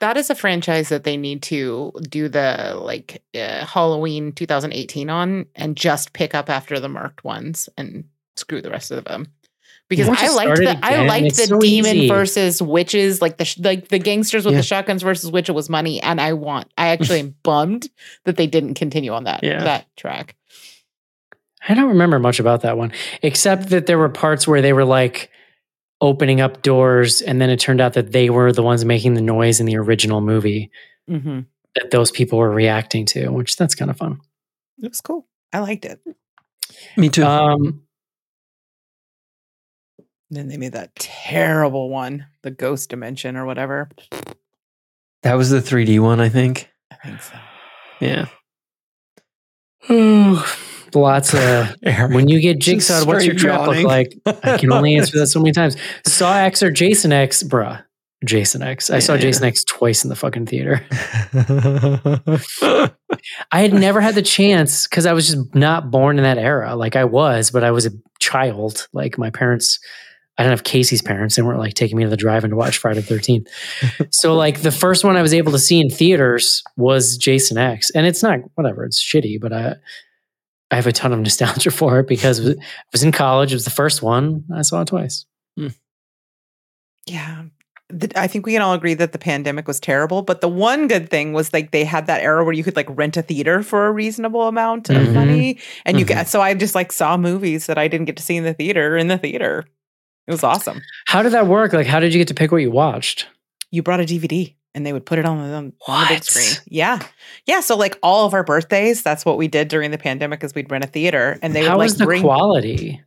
That is a franchise that they need to do the like uh, Halloween 2018 on and just pick up after the marked ones and screw the rest of them. Because Why don't I you liked start it the I again? liked It's the so demon easy. versus witches, like the sh- like the gangsters with Yeah. the shotguns versus witch. It was money, and I want. I actually [LAUGHS] am bummed that they didn't continue on that Yeah. that track. I don't remember much about that one, except that there were parts where they were like opening up doors, and then it turned out that they were the ones making the noise in the original movie Mm-hmm. that those people were reacting to, which that's kind of fun. It was cool. I liked it. Me too. Um, Then they made that terrible one, the ghost dimension or whatever. that was the 3D one, I think. I think so. Yeah. [SIGHS] lots of [LAUGHS] when you get Just jigsaw, what's your trap yawning. look like? I can only [LAUGHS] answer that so many times. Saw X or Jason X, bruh. Jason X. I saw Jason X twice in the fucking theater. I had never had the chance because I was just not born in that era. Like I was, but I was a child. Like my parents, I don't have Casey's parents. They weren't like taking me to the drive-in to watch Friday the 13th. so [LAUGHS] like the first one I was able to see in theaters was Jason X. And it's not whatever, it's shitty, but I I have a ton of nostalgia [LAUGHS] for it because it was in college. It was the first one. I saw it twice. Yeah. The- I think we can all agree that the pandemic was terrible, but the one good thing was like they had that era where you could like rent a theater for a reasonable amount of Mhm. money, and you Mhm. get. So I just like saw movies that I didn't get to see in the theater in the theater. It was awesome. How did that work? Like, how did you get to pick what you watched? You brought a DVD, and they would put it on the on, the big screen. Yeah, Yeah, so like all of our birthdays, that's what we did during the pandemic is we'd rent a theater and they How would like is the bring quality?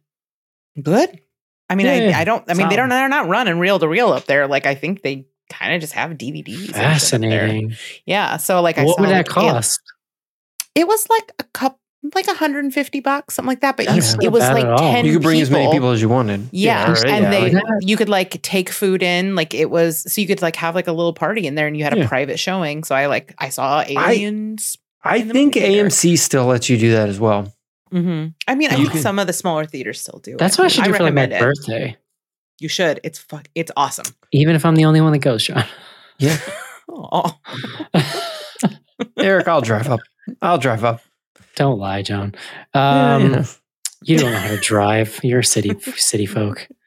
good. I mean, Yeah, I, I don't I mean they don't they're not running reel to reel up there. Like I think they kind of just have DVDs. and shit up there. Fascinating. Yeah. So like I what would that cost? It was like a cup like 150 bucks, something like that. But you, it was like 10 You could bring as many people as you wanted. Yeah, right? and Yeah, they like- you could like take food in, like it was so you could like have like a little party in there, and you had a Yeah. private showing. So I like I saw aliens. I in the think theater. AMC still lets you do that as well. hmm I mean, I think can- some of the smaller theaters still do. That's it. what I should do for like my it. birthday. You should. It's fuck. It's awesome. Even if I'm the only one that goes, Sean. Yeah. [LAUGHS] Oh, [LAUGHS] Eric, I'll drive up. I'll drive up. Don't lie, John. Yeah, Um, yeah. You don't know how to [LAUGHS] drive. You're city [LAUGHS] city folk. [CLEARS THROAT]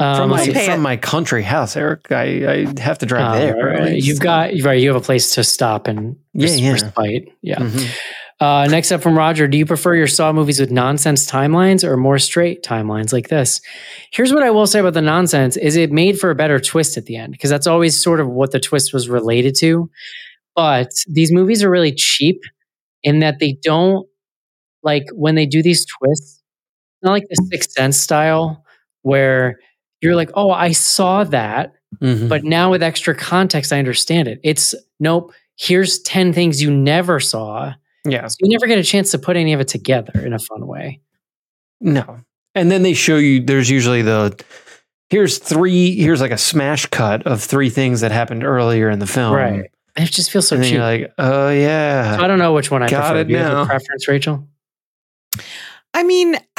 Um, from my from my country house, Eric. I, I have to drive Oh, there. right. right? You've got right. You have a place to stop and Yeah, res- yeah. respite. Yeah. Mhm. Uh, next up from Roger, do you prefer your Saw movies with nonsense timelines or more straight timelines like this? Here's what I will say about the nonsense: is it made for a better twist at the end because that's always sort of what the twist was related to. But these movies are really cheap in that they don't like when they do these twists. Not like the Sixth Sense style where you're like, oh, I saw that, Mhm. but now with extra context, I understand it. It's nope. Here's ten things you never saw. yeah, So you never get a chance to put any of it together in a fun way. no. And then they show you. There's usually the here's three. Here's like a smash cut of three things that happened earlier in the film. Right. It just feels so and cheap. you're like, oh yeah. So I don't know which one I Got prefer. it Do you have a preference, Rachel? I mean, [SIGHS]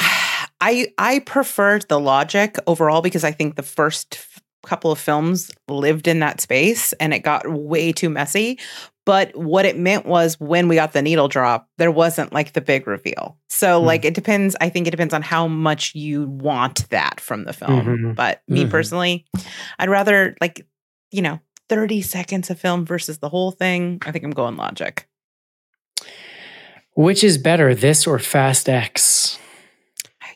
I I preferred the logic overall because I think the first f- couple of films lived in that space and it got way too messy. But what it meant was when we got the needle drop, there wasn't like the big reveal. So Hmm. like it depends. I think it depends on how much you want that from the film. Mhm. But me Mhm. personally, I'd rather like you know. 30 seconds of film versus the whole thing. I think I'm going logic. Which is better, this or Fast X?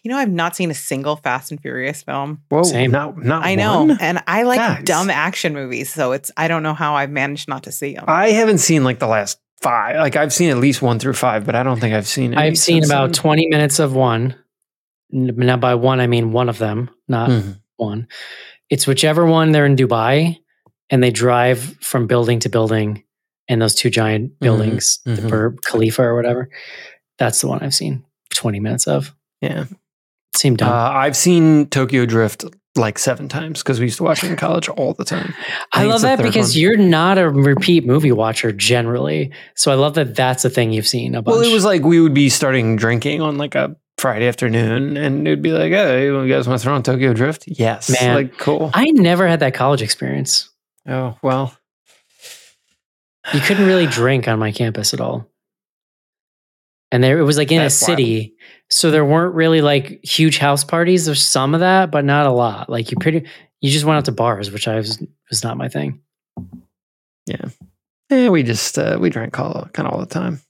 You know, I've not seen a single Fast and Furious film. Whoa, Same. not not I know, one? and I like Guys. dumb action movies, so it's I don't know how I've managed not to see them. I haven't seen like the last five. Like I've seen at least one through five, but I don't think I've seen. any I've seen since about then. 20 minutes of one. N- Now, by one, I mean one of them, not Mhm. one. It's whichever one they're in Dubai and they drive from building to building and those two giant buildings, the mhm. Burj Khalifa or whatever. That's the one I've seen 20 minutes of. Yeah, Seemed uh. I've seen Tokyo Drift like seven times because we used to watch it in college all the time. I think love that because one. you're not a repeat movie watcher generally. So I love that that's a thing you've seen a bunch. Well, it was like we would be starting drinking on like a Friday afternoon, and it'd be like, "Hey, you guys want to throw on Tokyo Drift?" Yes, Man. like cool. I never had that college experience. Oh well, You couldn't really drink on my campus at all. And there it was like in That's a city. So there weren't really like huge house parties. There's some of that, but not a lot. Like you pretty you just went out to bars, which I was was not my thing. Yeah. Yeah, we just uh, we drank all kind of all the time,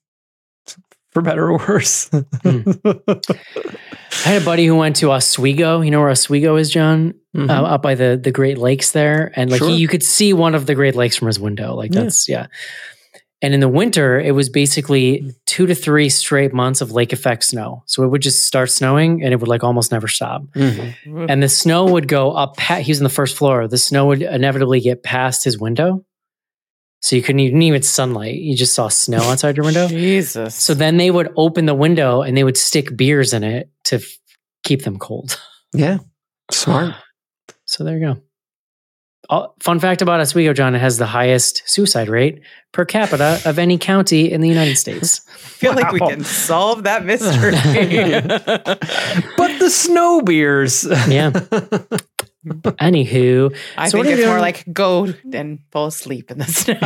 for better or worse. [LAUGHS] I had a buddy who went to Oswego. You know where Oswego is, John? Mhm. uh, up by the the Great Lakes there, and like Sure. he, you could see one of the Great Lakes from his window. Like that's yeah. And in the winter, it was basically two to three straight months of lake effect snow. So it would just start snowing, and it would like almost never stop. Mhm. And the snow would go up. He was in the first floor. The snow would inevitably get past his window, so you couldn't even even sunlight. You just saw snow outside your window. Jesus. So then they would open the window and they would stick beers in it to f- keep them cold. [LAUGHS] Yeah, smart. So there you go. Uh, fun fact about Oswego, John, it has the highest suicide rate per capita of any county in the United States. I [LAUGHS] feel like we can solve that mystery. [LAUGHS] But the snow beers. Yeah. [LAUGHS] Anywho, I So think are it's more like go and fall asleep in the [LAUGHS] snow.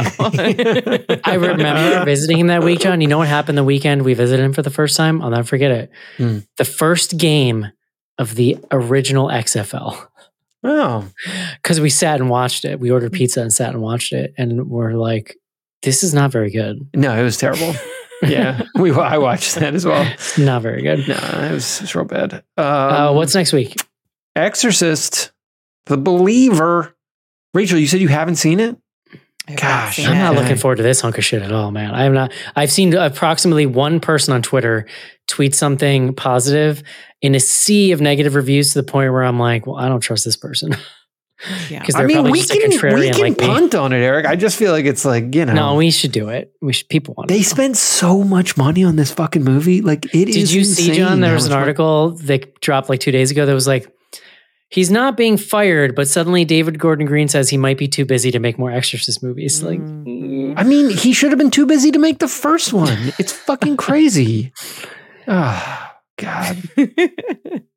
[LAUGHS] I remember visiting him that week, John. You know what happened the weekend we visited him for the first time? I'll never forget it. Hmm. The first game of the original XFL. oh, Because we sat and watched it. We ordered pizza and sat and watched it. And we're like, this is not very good. no, it was terrible. yeah, we I watched that as well. It's not very good. No, it was, it was real bad. Um, Uh, what's next week? Exorcist, The Believer? Rachel, you said you haven't seen it. Gosh, seen I'm not it. looking forward to this hunk of shit at all, man. I am not. I've seen approximately one person on Twitter tweet something positive in a sea of negative reviews to the point where I'm like, well, I don't trust this person [LAUGHS] Yeah. because I they're mean, probably we just a can we can like me. punt on it, Eric. I just feel like it's like you know. No, we should do it. We should. People want. to they know. spent so much money on this fucking movie. Like it is. Did you see, John? There was an much money- article that dropped like two days ago that was like, he's not being fired, but suddenly David Gordon Green says he might be too busy to make more Exorcist movies. Like, Mm. I mean, he should have been too busy to make the first one. It's fucking crazy. Oh [LAUGHS] God.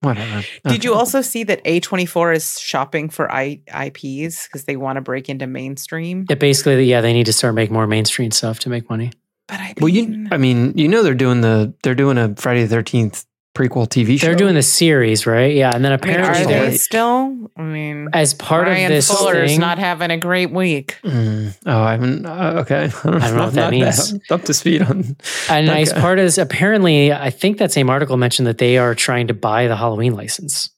Whatever. Did you also see that A24 is shopping for I- IPs because they want to break into mainstream? that basically, yeah, they need to start making more mainstream stuff to make money. But I Well, you. mean, I mean, you know, they're doing the they're doing a Friday the Thirteenth prequel TV show. They're doing the series, right? Yeah, and then I mean, apparently, are they're- still? I mean, as part Bryan of this Fuller's thing, not having a great week. Mm. Oh, I haven't. Uh, okay, [LAUGHS] I don't, I don't know what that I'm not means. [LAUGHS] Up to speed on. a nice Okay. part is apparently, I think that same article mentioned that they are trying to buy the Halloween license,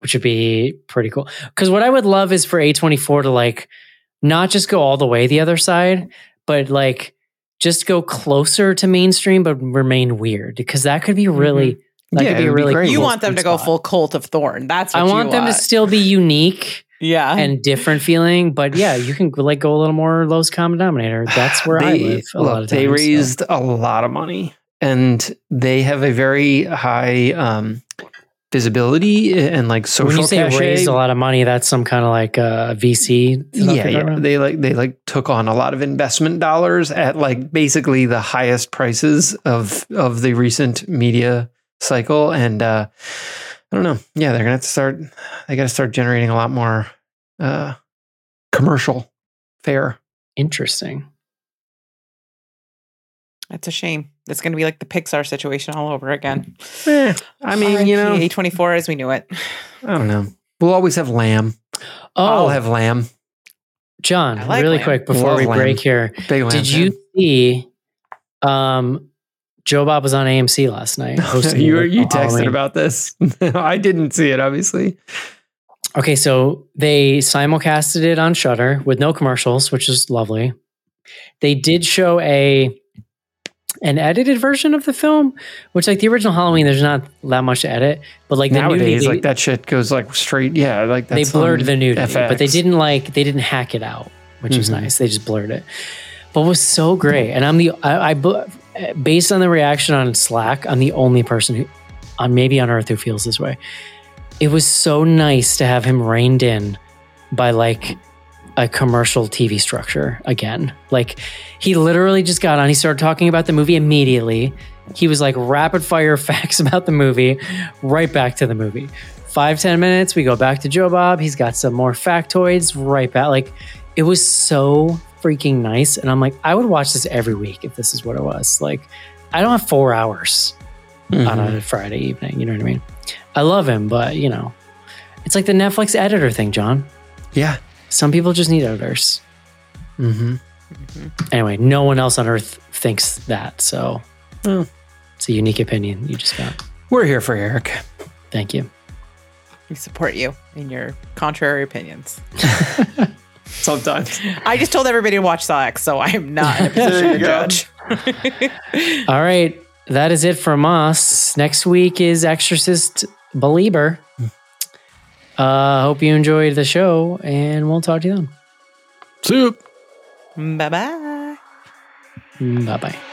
which would be pretty cool. Because what I would love is for A24 to like not just go all the way the other side, but like just go closer to mainstream, but remain weird. Because that could be really, that Yeah, could be it a would be really cool you want them sweet to go spot. full cult of Thorn. That's what I you want them to still be unique yeah. and different feeling, but yeah, you can like go a little more lowest common denominator. That's where I they, live. A look, lot of times, they so. raised a lot of money, and they have a very high um, visibility and like social when you say cachet. raised a lot of money, that's some kind of like uh, VC. yeah, yeah. talking? They like they like took on a lot of investment dollars at like basically the highest prices of of the recent media cycle, and uh, I don't know. Yeah, they're gonna have to start. They got to start generating a lot more uh, commercial fare. Interesting. That's a shame. It's going to be like the Pixar situation all over again. Eh, I mean, you know, A24 as we knew it. I don't know. We'll always have lamb. Oh, I'll have lamb. John, like really lamb. quick before Love we lamb. break here, Big lamb. did you see? Um, Joe Bob was on AMC last night. [LAUGHS] hosting you the you texted about this. [LAUGHS] I didn't see it, obviously. Okay, so they simulcasted it on Shudder with no commercials, which is lovely. They did show a an edited version of the film, which like the original Halloween, there's not that much to edit, but like the Nowadays, nudity, like that shit goes like straight. Yeah, like they blurred the nudity, but they didn't like they didn't hack it out, which was Mhm. nice. They just blurred it, but it was so great. And I'm the I, I based on the reaction on Slack, I'm the only person who on maybe on Earth who feels this way. It was so nice to have him reined in by like a commercial TV structure again. Like he literally just got on. He started talking about the movie immediately. He was like rapid fire [LAUGHS] facts about the movie, right back to the movie. Five ten minutes, we go back to Joe Bob. He's got some more factoids, right back. Like it was so freaking nice. And I'm like, I would watch this every week if this is what it was. Like, I don't have four hours on Mhm. a Friday evening. You know what I mean? I love him, but you know, it's like the Netflix editor thing, John. Yeah. Some people just need editors. Mm-hmm. Anyway, no one else on earth thinks that. So Well. it's a unique opinion you just got. We're here for Eric. Thank you. We support you in your contrary opinions. [LAUGHS] Sometimes. I just told everybody to watch Saw X, so I am not in a [LAUGHS] position to judge. [LAUGHS] All right. That is it from us. Next week is Exorcist Believer. Uh, hope you enjoyed the show, and we'll talk to you then. Soup. Bye bye. Bye bye.